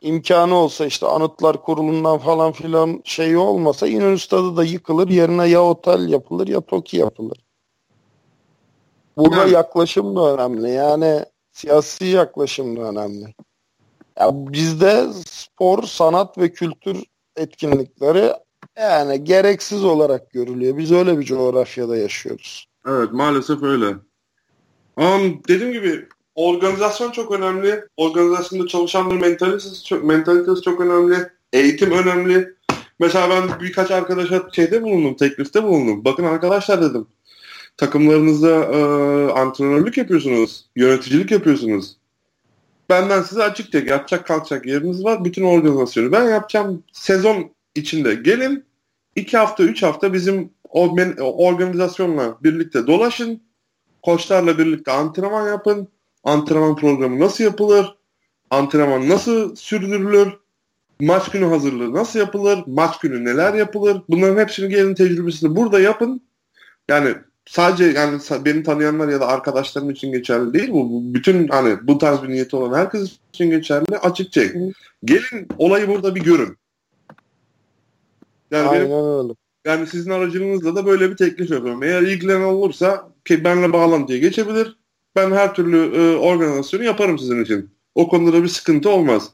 Speaker 3: imkanı olsa işte anıtlar kurulundan falan filan şeyi olmasa İnönü Stadı da yıkılır. Yerine ya otel yapılır ya TOKİ yapılır. Burada yaklaşım da önemli. Yani siyasi yaklaşım da önemli. Ya bizde spor, sanat ve kültür etkinlikleri yani gereksiz olarak görülüyor. Biz öyle bir coğrafyada yaşıyoruz.
Speaker 2: Evet maalesef öyle. Ama dediğim gibi organizasyon çok önemli. Organizasyonda çalışanların mentalitesi çok, mentalitesi çok önemli. Eğitim önemli. Mesela ben birkaç arkadaşa şeyde bulundum, teklifte bulundum. Bakın arkadaşlar dedim. Takımlarınızda e, antrenörlük yapıyorsunuz, yöneticilik yapıyorsunuz. Benden size açık tek yapacak kalkacak yeriniz var. Bütün organizasyonu ben yapacağım. Sezon içinde gelin. iki hafta, üç hafta bizim organizasyonla birlikte dolaşın. Koçlarla birlikte antrenman yapın. Antrenman programı nasıl yapılır? Antrenman nasıl sürdürülür? Maç günü hazırlığı nasıl yapılır? Maç günü neler yapılır? Bunların hepsini gelin tecrübesini burada yapın. Yani sadece yani beni tanıyanlar ya da arkadaşlarım için geçerli değil bu. Bütün hani bu tarz bir niyeti olan herkes için geçerli. Açıkça gelin olayı burada bir görün. Yani Aynen benim, öyle. Yani sizin aracılığınızla da böyle bir teklif yapıyorum. Eğer ilgilenen olursa ki benimle bağlantıya geçebilir. Ben her türlü e, organizasyonu yaparım sizin için. O konuda da bir sıkıntı olmaz.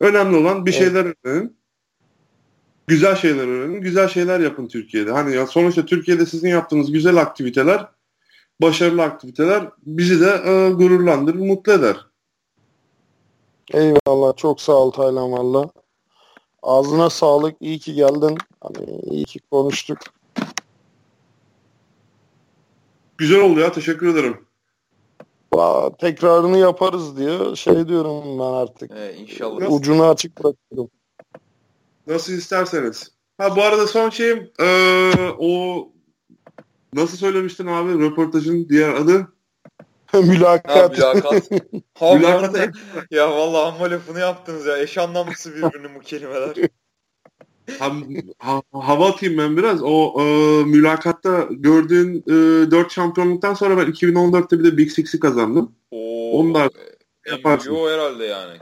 Speaker 2: Önemli olan bir evet. şeyler öğrenin. Güzel şeyler öğrenin. Güzel şeyler yapın Türkiye'de. Hani ya sonuçta Türkiye'de sizin yaptığınız güzel aktiviteler, başarılı aktiviteler bizi de e, gururlandırır, mutlu eder.
Speaker 3: Eyvallah. Çok sağ ol Taylan valla. Ağzına sağlık. İyi ki geldin. Hani iyi ki konuştuk.
Speaker 2: Güzel oldu ya. Teşekkür ederim.
Speaker 3: Aa, tekrarını yaparız diye şey diyorum ben artık.
Speaker 1: Ee, inşallah.
Speaker 3: Ucunu açık bırakıyorum.
Speaker 2: Nasıl isterseniz. Ha bu arada son şeyim ee, o nasıl söylemiştin abi röportajın diğer adı? [LAUGHS]
Speaker 3: mülakat.
Speaker 1: Ha, mülakat. [LAUGHS] ha, mülakat. ya vallahi amma lafını yaptınız ya. Eş anlamlısı birbirinin bu kelimeler. [LAUGHS]
Speaker 2: ha, ha, hava atayım ben biraz. O e, mülakatta gördüğün e, 4 şampiyonluktan sonra ben 2014'te bir de Big Six'i kazandım.
Speaker 1: Oo, Onu da yaparsın. O herhalde yani.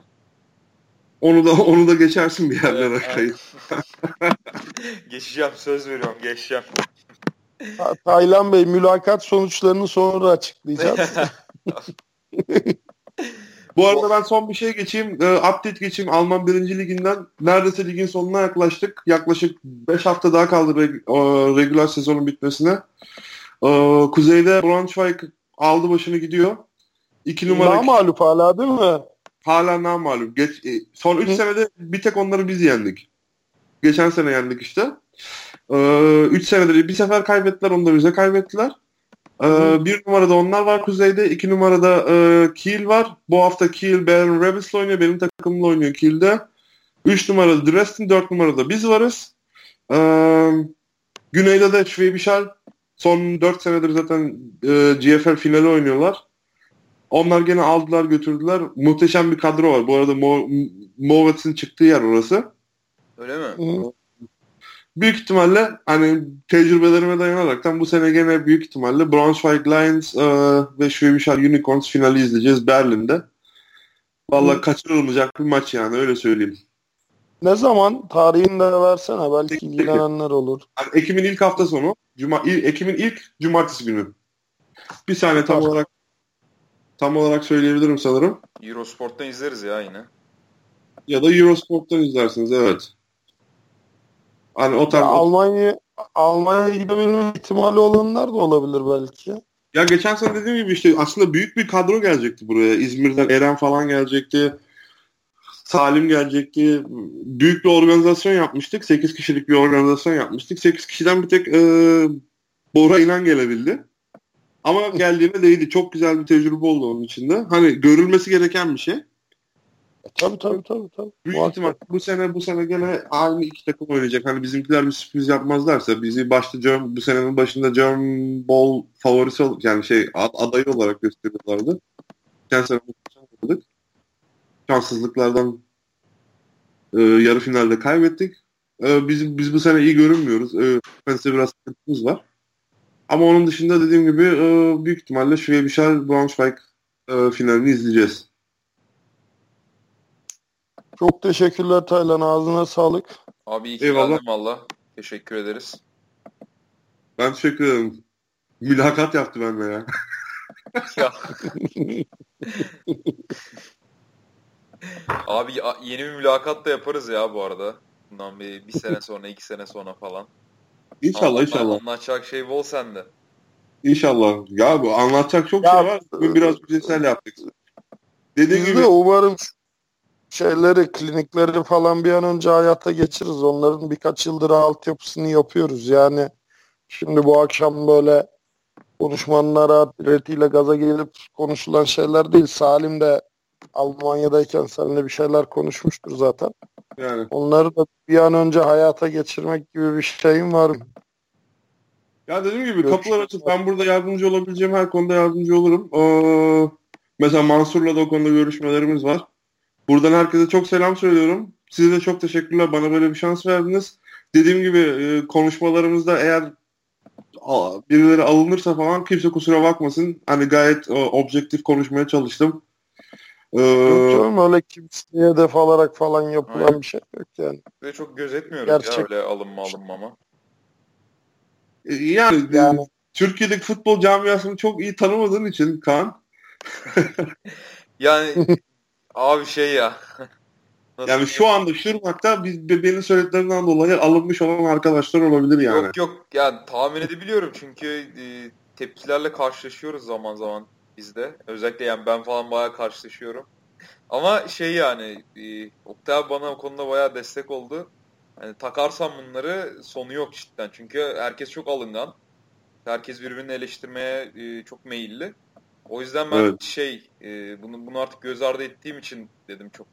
Speaker 2: Onu da onu da geçersin bir yerlere evet, [LAUGHS]
Speaker 1: Geçeceğim söz veriyorum geçeceğim.
Speaker 3: Taylan Bey mülakat sonuçlarını sonra açıklayacağız. [LAUGHS]
Speaker 2: Bu arada ben son bir şey geçeyim. E, update geçeyim. Alman 1. Liginden. Neredeyse ligin sonuna yaklaştık. Yaklaşık 5 hafta daha kaldı reg- e, regular sezonun bitmesine. E, kuzeyde Braunschweig aldı başını gidiyor. 2 numara...
Speaker 3: Daha mağlup hala değil mi?
Speaker 2: Hala namalum. Geç, e, son 3 senede bir tek onları biz yendik. Geçen sene yendik işte. 3 ee, senedir bir sefer kaybettiler onu da bize kaybettiler. Ee, bir numarada onlar var kuzeyde. iki numarada e, Kiel var. Bu hafta Kiel Bayern Rebels'le oynuyor. Benim takımımla oynuyor Kiel'de. Üç numarada Dresden. Dört numarada biz varız. Ee, güneyde de Schwäbisch Son dört senedir zaten e, GFL finali oynuyorlar. Onlar gene aldılar götürdüler. Muhteşem bir kadro var. Bu arada Mo Movats'ın çıktığı yer orası.
Speaker 1: Öyle mi?
Speaker 2: Büyük ihtimalle hani tecrübelerime dayanaraktan bu sene gene büyük ihtimalle Braunschweig Lions e, ve Schwäbisch Unicorns finali izleyeceğiz Berlin'de. Valla kaçırılmayacak bir maç yani öyle söyleyeyim.
Speaker 3: Ne zaman? Tarihini de versene. Belki Ekim, ilgilenenler olur.
Speaker 2: Yani Ekim'in ilk hafta sonu. Cuma, Ekim'in ilk cumartesi günü. Bir saniye tam olarak Tam olarak söyleyebilirim sanırım.
Speaker 1: Eurosport'tan izleriz ya yine.
Speaker 2: Ya da Eurosport'tan izlersiniz evet.
Speaker 3: Hani o tarz... Almanya Almanya'ya gidebilme ihtimali olanlar da olabilir belki.
Speaker 2: Ya geçen sene dediğim gibi işte aslında büyük bir kadro gelecekti buraya. İzmir'den Eren falan gelecekti. Salim gelecekti. Büyük bir organizasyon yapmıştık. 8 kişilik bir organizasyon yapmıştık. 8 kişiden bir tek e, Bora İnan gelebildi. Ama geldiğinde değildi. Çok güzel bir tecrübe oldu onun içinde. Hani görülmesi gereken bir şey.
Speaker 3: E, tabii tabii tabii. tabii.
Speaker 2: Büyük ihtimal bu sene bu sene gene aynı iki takım oynayacak. Hani bizimkiler bir sürpriz yapmazlarsa bizi başta John, bu senenin başında John Ball favorisi yani şey adayı olarak gösteriyorlardı. Geçen sene muhteşem Şanssızlıklardan e, yarı finalde kaybettik. E, biz, biz bu sene iyi görünmüyoruz. E, biraz sıkıntımız var. Ama onun dışında dediğim gibi e, büyük ihtimalle Schwäbisch Braunschweig e, finalini izleyeceğiz.
Speaker 3: Çok teşekkürler Taylan. Ağzına sağlık.
Speaker 1: Abi iyi ki Eyvallah. geldin valla. Teşekkür ederiz.
Speaker 2: Ben teşekkür ederim. Mülakat yaptı benimle ya. ya. [LAUGHS]
Speaker 1: Abi yeni bir mülakat da yaparız ya bu arada. Bundan bir, bir sene sonra, iki sene sonra falan.
Speaker 2: İnşallah Anlatma, inşallah.
Speaker 1: Anlatacak şey bol sende.
Speaker 2: İnşallah. Ya bu anlatacak çok ya, şey var. Bugün biraz yüzeysel yaptık.
Speaker 3: Dediğim gibi. umarım şeyleri, klinikleri falan bir an önce hayata geçiririz. Onların birkaç yıldır altyapısını yapıyoruz. Yani şimdi bu akşam böyle konuşmanlara retiyle gaza gelip konuşulan şeyler değil. Salim de Almanya'dayken seninle bir şeyler konuşmuştur zaten.
Speaker 2: Yani.
Speaker 3: Onları da bir an önce hayata geçirmek gibi bir şeyim var.
Speaker 2: Ya dediğim gibi kapılar açık. Ben burada yardımcı olabileceğim her konuda yardımcı olurum. Ee, mesela Mansur'la da o konuda görüşmelerimiz var. Buradan herkese çok selam söylüyorum. Size de çok teşekkürler. Bana böyle bir şans verdiniz. Dediğim gibi e, konuşmalarımızda eğer birileri alınırsa falan kimse kusura bakmasın. Hani gayet e, objektif konuşmaya çalıştım.
Speaker 3: Ee, yok canım öyle kimseye hedef alarak falan yapılan Aynen. bir şey yok yani.
Speaker 1: Ve çok gözetmiyoruz Gerçek... ya öyle alınma alınmama.
Speaker 2: E, yani, yani Türkiye'deki futbol camiasını çok iyi tanımadığın için Kaan.
Speaker 1: yani [LAUGHS] abi şey ya. [LAUGHS]
Speaker 2: Nasıl yani şu anda Şırnak'ta biz, benim söylediklerinden dolayı alınmış olan arkadaşlar olabilir yani.
Speaker 1: Yok yok yani tahmin edebiliyorum çünkü e, tepkilerle karşılaşıyoruz zaman zaman bizde. Özellikle yani ben falan bayağı karşılaşıyorum. Ama şey yani e, Oktay bana o konuda bayağı destek oldu. Yani takarsam bunları sonu yok cidden. Çünkü herkes çok alıngan. Herkes birbirini eleştirmeye e, çok meyilli. O yüzden ben evet. şey e, bunu bunu artık göz ardı ettiğim için dedim çok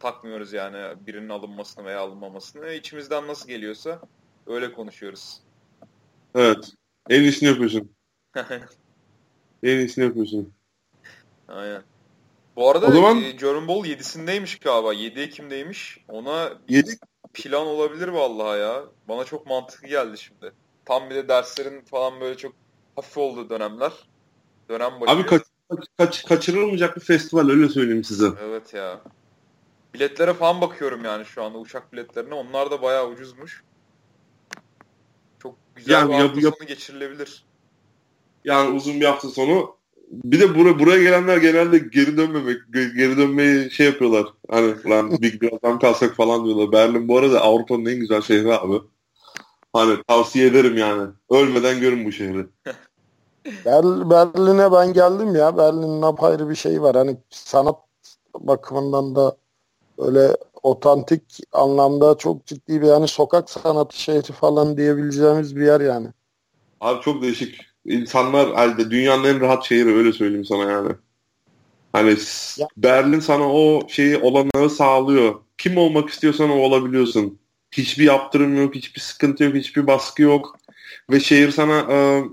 Speaker 1: takmıyoruz yani birinin alınmasını veya alınmamasını. İçimizden nasıl geliyorsa öyle konuşuyoruz.
Speaker 2: Evet. En iyisini yapıyorsun. [LAUGHS] en iyisini yapıyorsun.
Speaker 1: Aynen. Bu arada o zaman... e, Jerome Ball 7'sindeymiş galiba. 7 Ekim'deymiş. Ona 7 plan olabilir vallahi ya. Bana çok mantıklı geldi şimdi. Tam bir de derslerin falan böyle çok hafif olduğu dönemler. Dönem başı.
Speaker 2: Abi kaç, kaç, kaçırılmayacak bir festival öyle söyleyeyim size.
Speaker 1: Evet ya. Biletlere falan bakıyorum yani şu anda uçak biletlerine. Onlar da bayağı ucuzmuş. Çok güzel yani bir hafta yap, sonu geçirilebilir.
Speaker 2: Yani uzun bir hafta sonu. Bir de buraya, buraya gelenler genelde geri dönmemek, geri dönmeyi şey yapıyorlar. Hani lan bir birazdan kalsak falan diyorlar. Berlin bu arada Avrupa'nın en güzel şehri abi. Hani tavsiye ederim yani. Ölmeden görün bu şehri. [LAUGHS]
Speaker 3: Berlin'e ben geldim ya. Berlin'in apayrı bir şey var. Hani sanat bakımından da öyle otantik anlamda çok ciddi bir yani sokak sanatı şehri falan diyebileceğimiz bir yer yani.
Speaker 2: Abi çok değişik. İnsanlar halde dünyanın en rahat şehri öyle söyleyeyim sana yani. Hani ya. Berlin sana o şeyi olanağı sağlıyor. Kim olmak istiyorsan o olabiliyorsun. Hiçbir yaptırım yok, hiçbir sıkıntı yok, hiçbir baskı yok. Ve şehir sana e,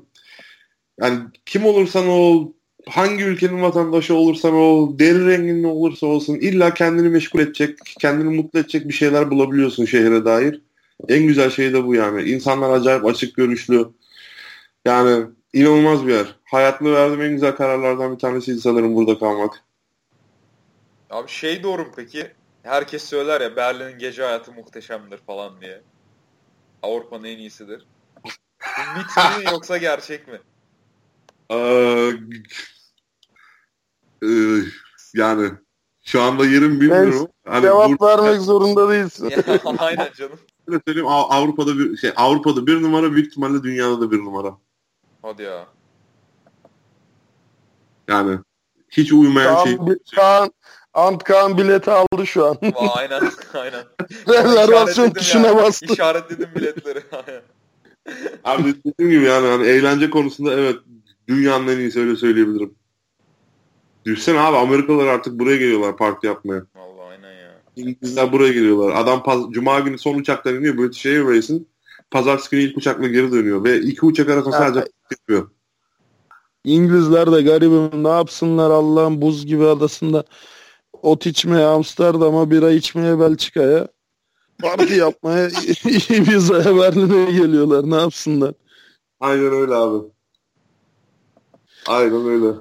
Speaker 2: yani kim olursan ol, hangi ülkenin vatandaşı olursan ol, deri rengin ne olursa olsun illa kendini meşgul edecek, kendini mutlu edecek bir şeyler bulabiliyorsun şehre dair. En güzel şey de bu yani. İnsanlar acayip açık görüşlü. Yani inanılmaz bir yer. Hayatımda verdiğim en güzel kararlardan bir tanesiydi sanırım burada kalmak.
Speaker 1: Abi şey doğru mu peki? Herkes söyler ya Berlin'in gece hayatı muhteşemdir falan diye. Avrupa'nın en iyisidir. Bu mit mi [LAUGHS] yoksa gerçek mi?
Speaker 2: Ee, e, yani şu anda yerim bilmiyorum.
Speaker 3: Hani cevap burada... vermek zorunda değilsin. [LAUGHS]
Speaker 1: aynen canım.
Speaker 2: Öyle söyleyeyim Avrupa'da bir şey Avrupa'da bir numara büyük ihtimalle dünyada da bir numara.
Speaker 1: Hadi ya.
Speaker 2: Yani hiç uyumayan
Speaker 3: Kaan,
Speaker 2: şey.
Speaker 3: Kaan, Antkan bileti aldı şu an.
Speaker 1: aynen [LAUGHS] aynen. [LAUGHS]
Speaker 3: Rezervasyon tuşuna
Speaker 1: yani.
Speaker 3: bastı.
Speaker 1: İşaretledim biletleri.
Speaker 2: Abi dediğim gibi yani hani eğlence konusunda evet dünyanın en iyisi öyle söyleyebilirim. Düşünsene abi Amerikalılar artık buraya geliyorlar parti yapmaya.
Speaker 1: Vallahi aynen ya.
Speaker 2: İngilizler buraya geliyorlar. Adam paz- Cuma günü son uçaktan iniyor British Airways'in. Pazartesi günü ilk uçakla geri dönüyor. Ve iki uçak arasında sadece yapıyor.
Speaker 3: İngilizler de garibim ne yapsınlar Allah'ın buz gibi adasında ot içmeye Amsterdam'a bira içmeye Belçika'ya parti yapmaya [LAUGHS] Ibiza'ya Berlin'e geliyorlar ne yapsınlar.
Speaker 2: Aynen öyle abi. Aynen öyle.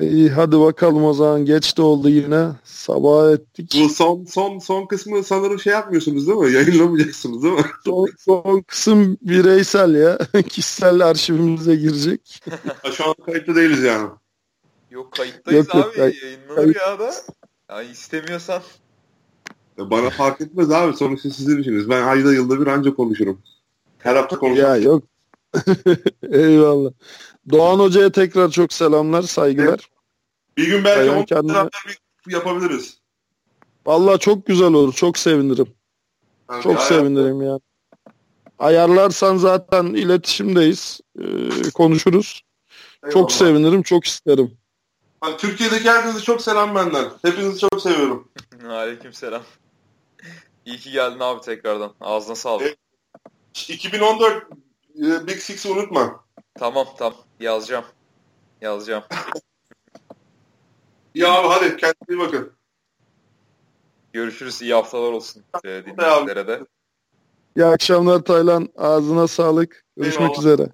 Speaker 3: İyi hadi bakalım o zaman. Geç de oldu yine. Sabah ettik.
Speaker 2: Bu son son son kısmı sanırım şey yapmıyorsunuz değil mi? Yayınlamayacaksınız değil mi? [LAUGHS]
Speaker 3: Son, son kısım bireysel ya. [LAUGHS] Kişisel arşivimize girecek.
Speaker 2: Şu an kayıtlı değiliz yani.
Speaker 1: Yok kayıttayız yok, abi. Yok, kay- Yayınlanır ya da. Ya istemiyorsan.
Speaker 2: bana fark etmez abi. Sonuçta sizin işiniz. Ben ayda yılda bir ancak konuşurum. Her hafta konuşurum.
Speaker 3: Ya yok. [LAUGHS] Eyvallah. Doğan Hoca'ya tekrar çok selamlar, saygılar.
Speaker 2: Bir gün belki Aynen kendine... bir yapabiliriz.
Speaker 3: Vallahi çok güzel olur. Çok sevinirim.
Speaker 2: Yani
Speaker 3: Çok
Speaker 2: bir
Speaker 3: sevinirim yani. Ayarlarsan zaten iletişimdeyiz. Ee, konuşuruz.
Speaker 2: Eyvallah.
Speaker 3: Çok sevinirim. Çok isterim.
Speaker 2: Hani Türkiye'deki herkese çok selam benden. Hepinizi çok seviyorum. [LAUGHS]
Speaker 1: Aleyküm selam. İyi ki geldin abi tekrardan. Ağzına sağlık.
Speaker 2: Evet. 2014 e, Big Six'i unutma.
Speaker 1: Tamam tamam yazacağım. Yazacağım.
Speaker 2: Ya abi hadi kendinize iyi bakın.
Speaker 1: Görüşürüz. İyi haftalar olsun e, dinleyicilere de.
Speaker 3: İyi akşamlar Taylan. Ağzına sağlık. Görüşmek
Speaker 2: Eyvallah.
Speaker 3: üzere.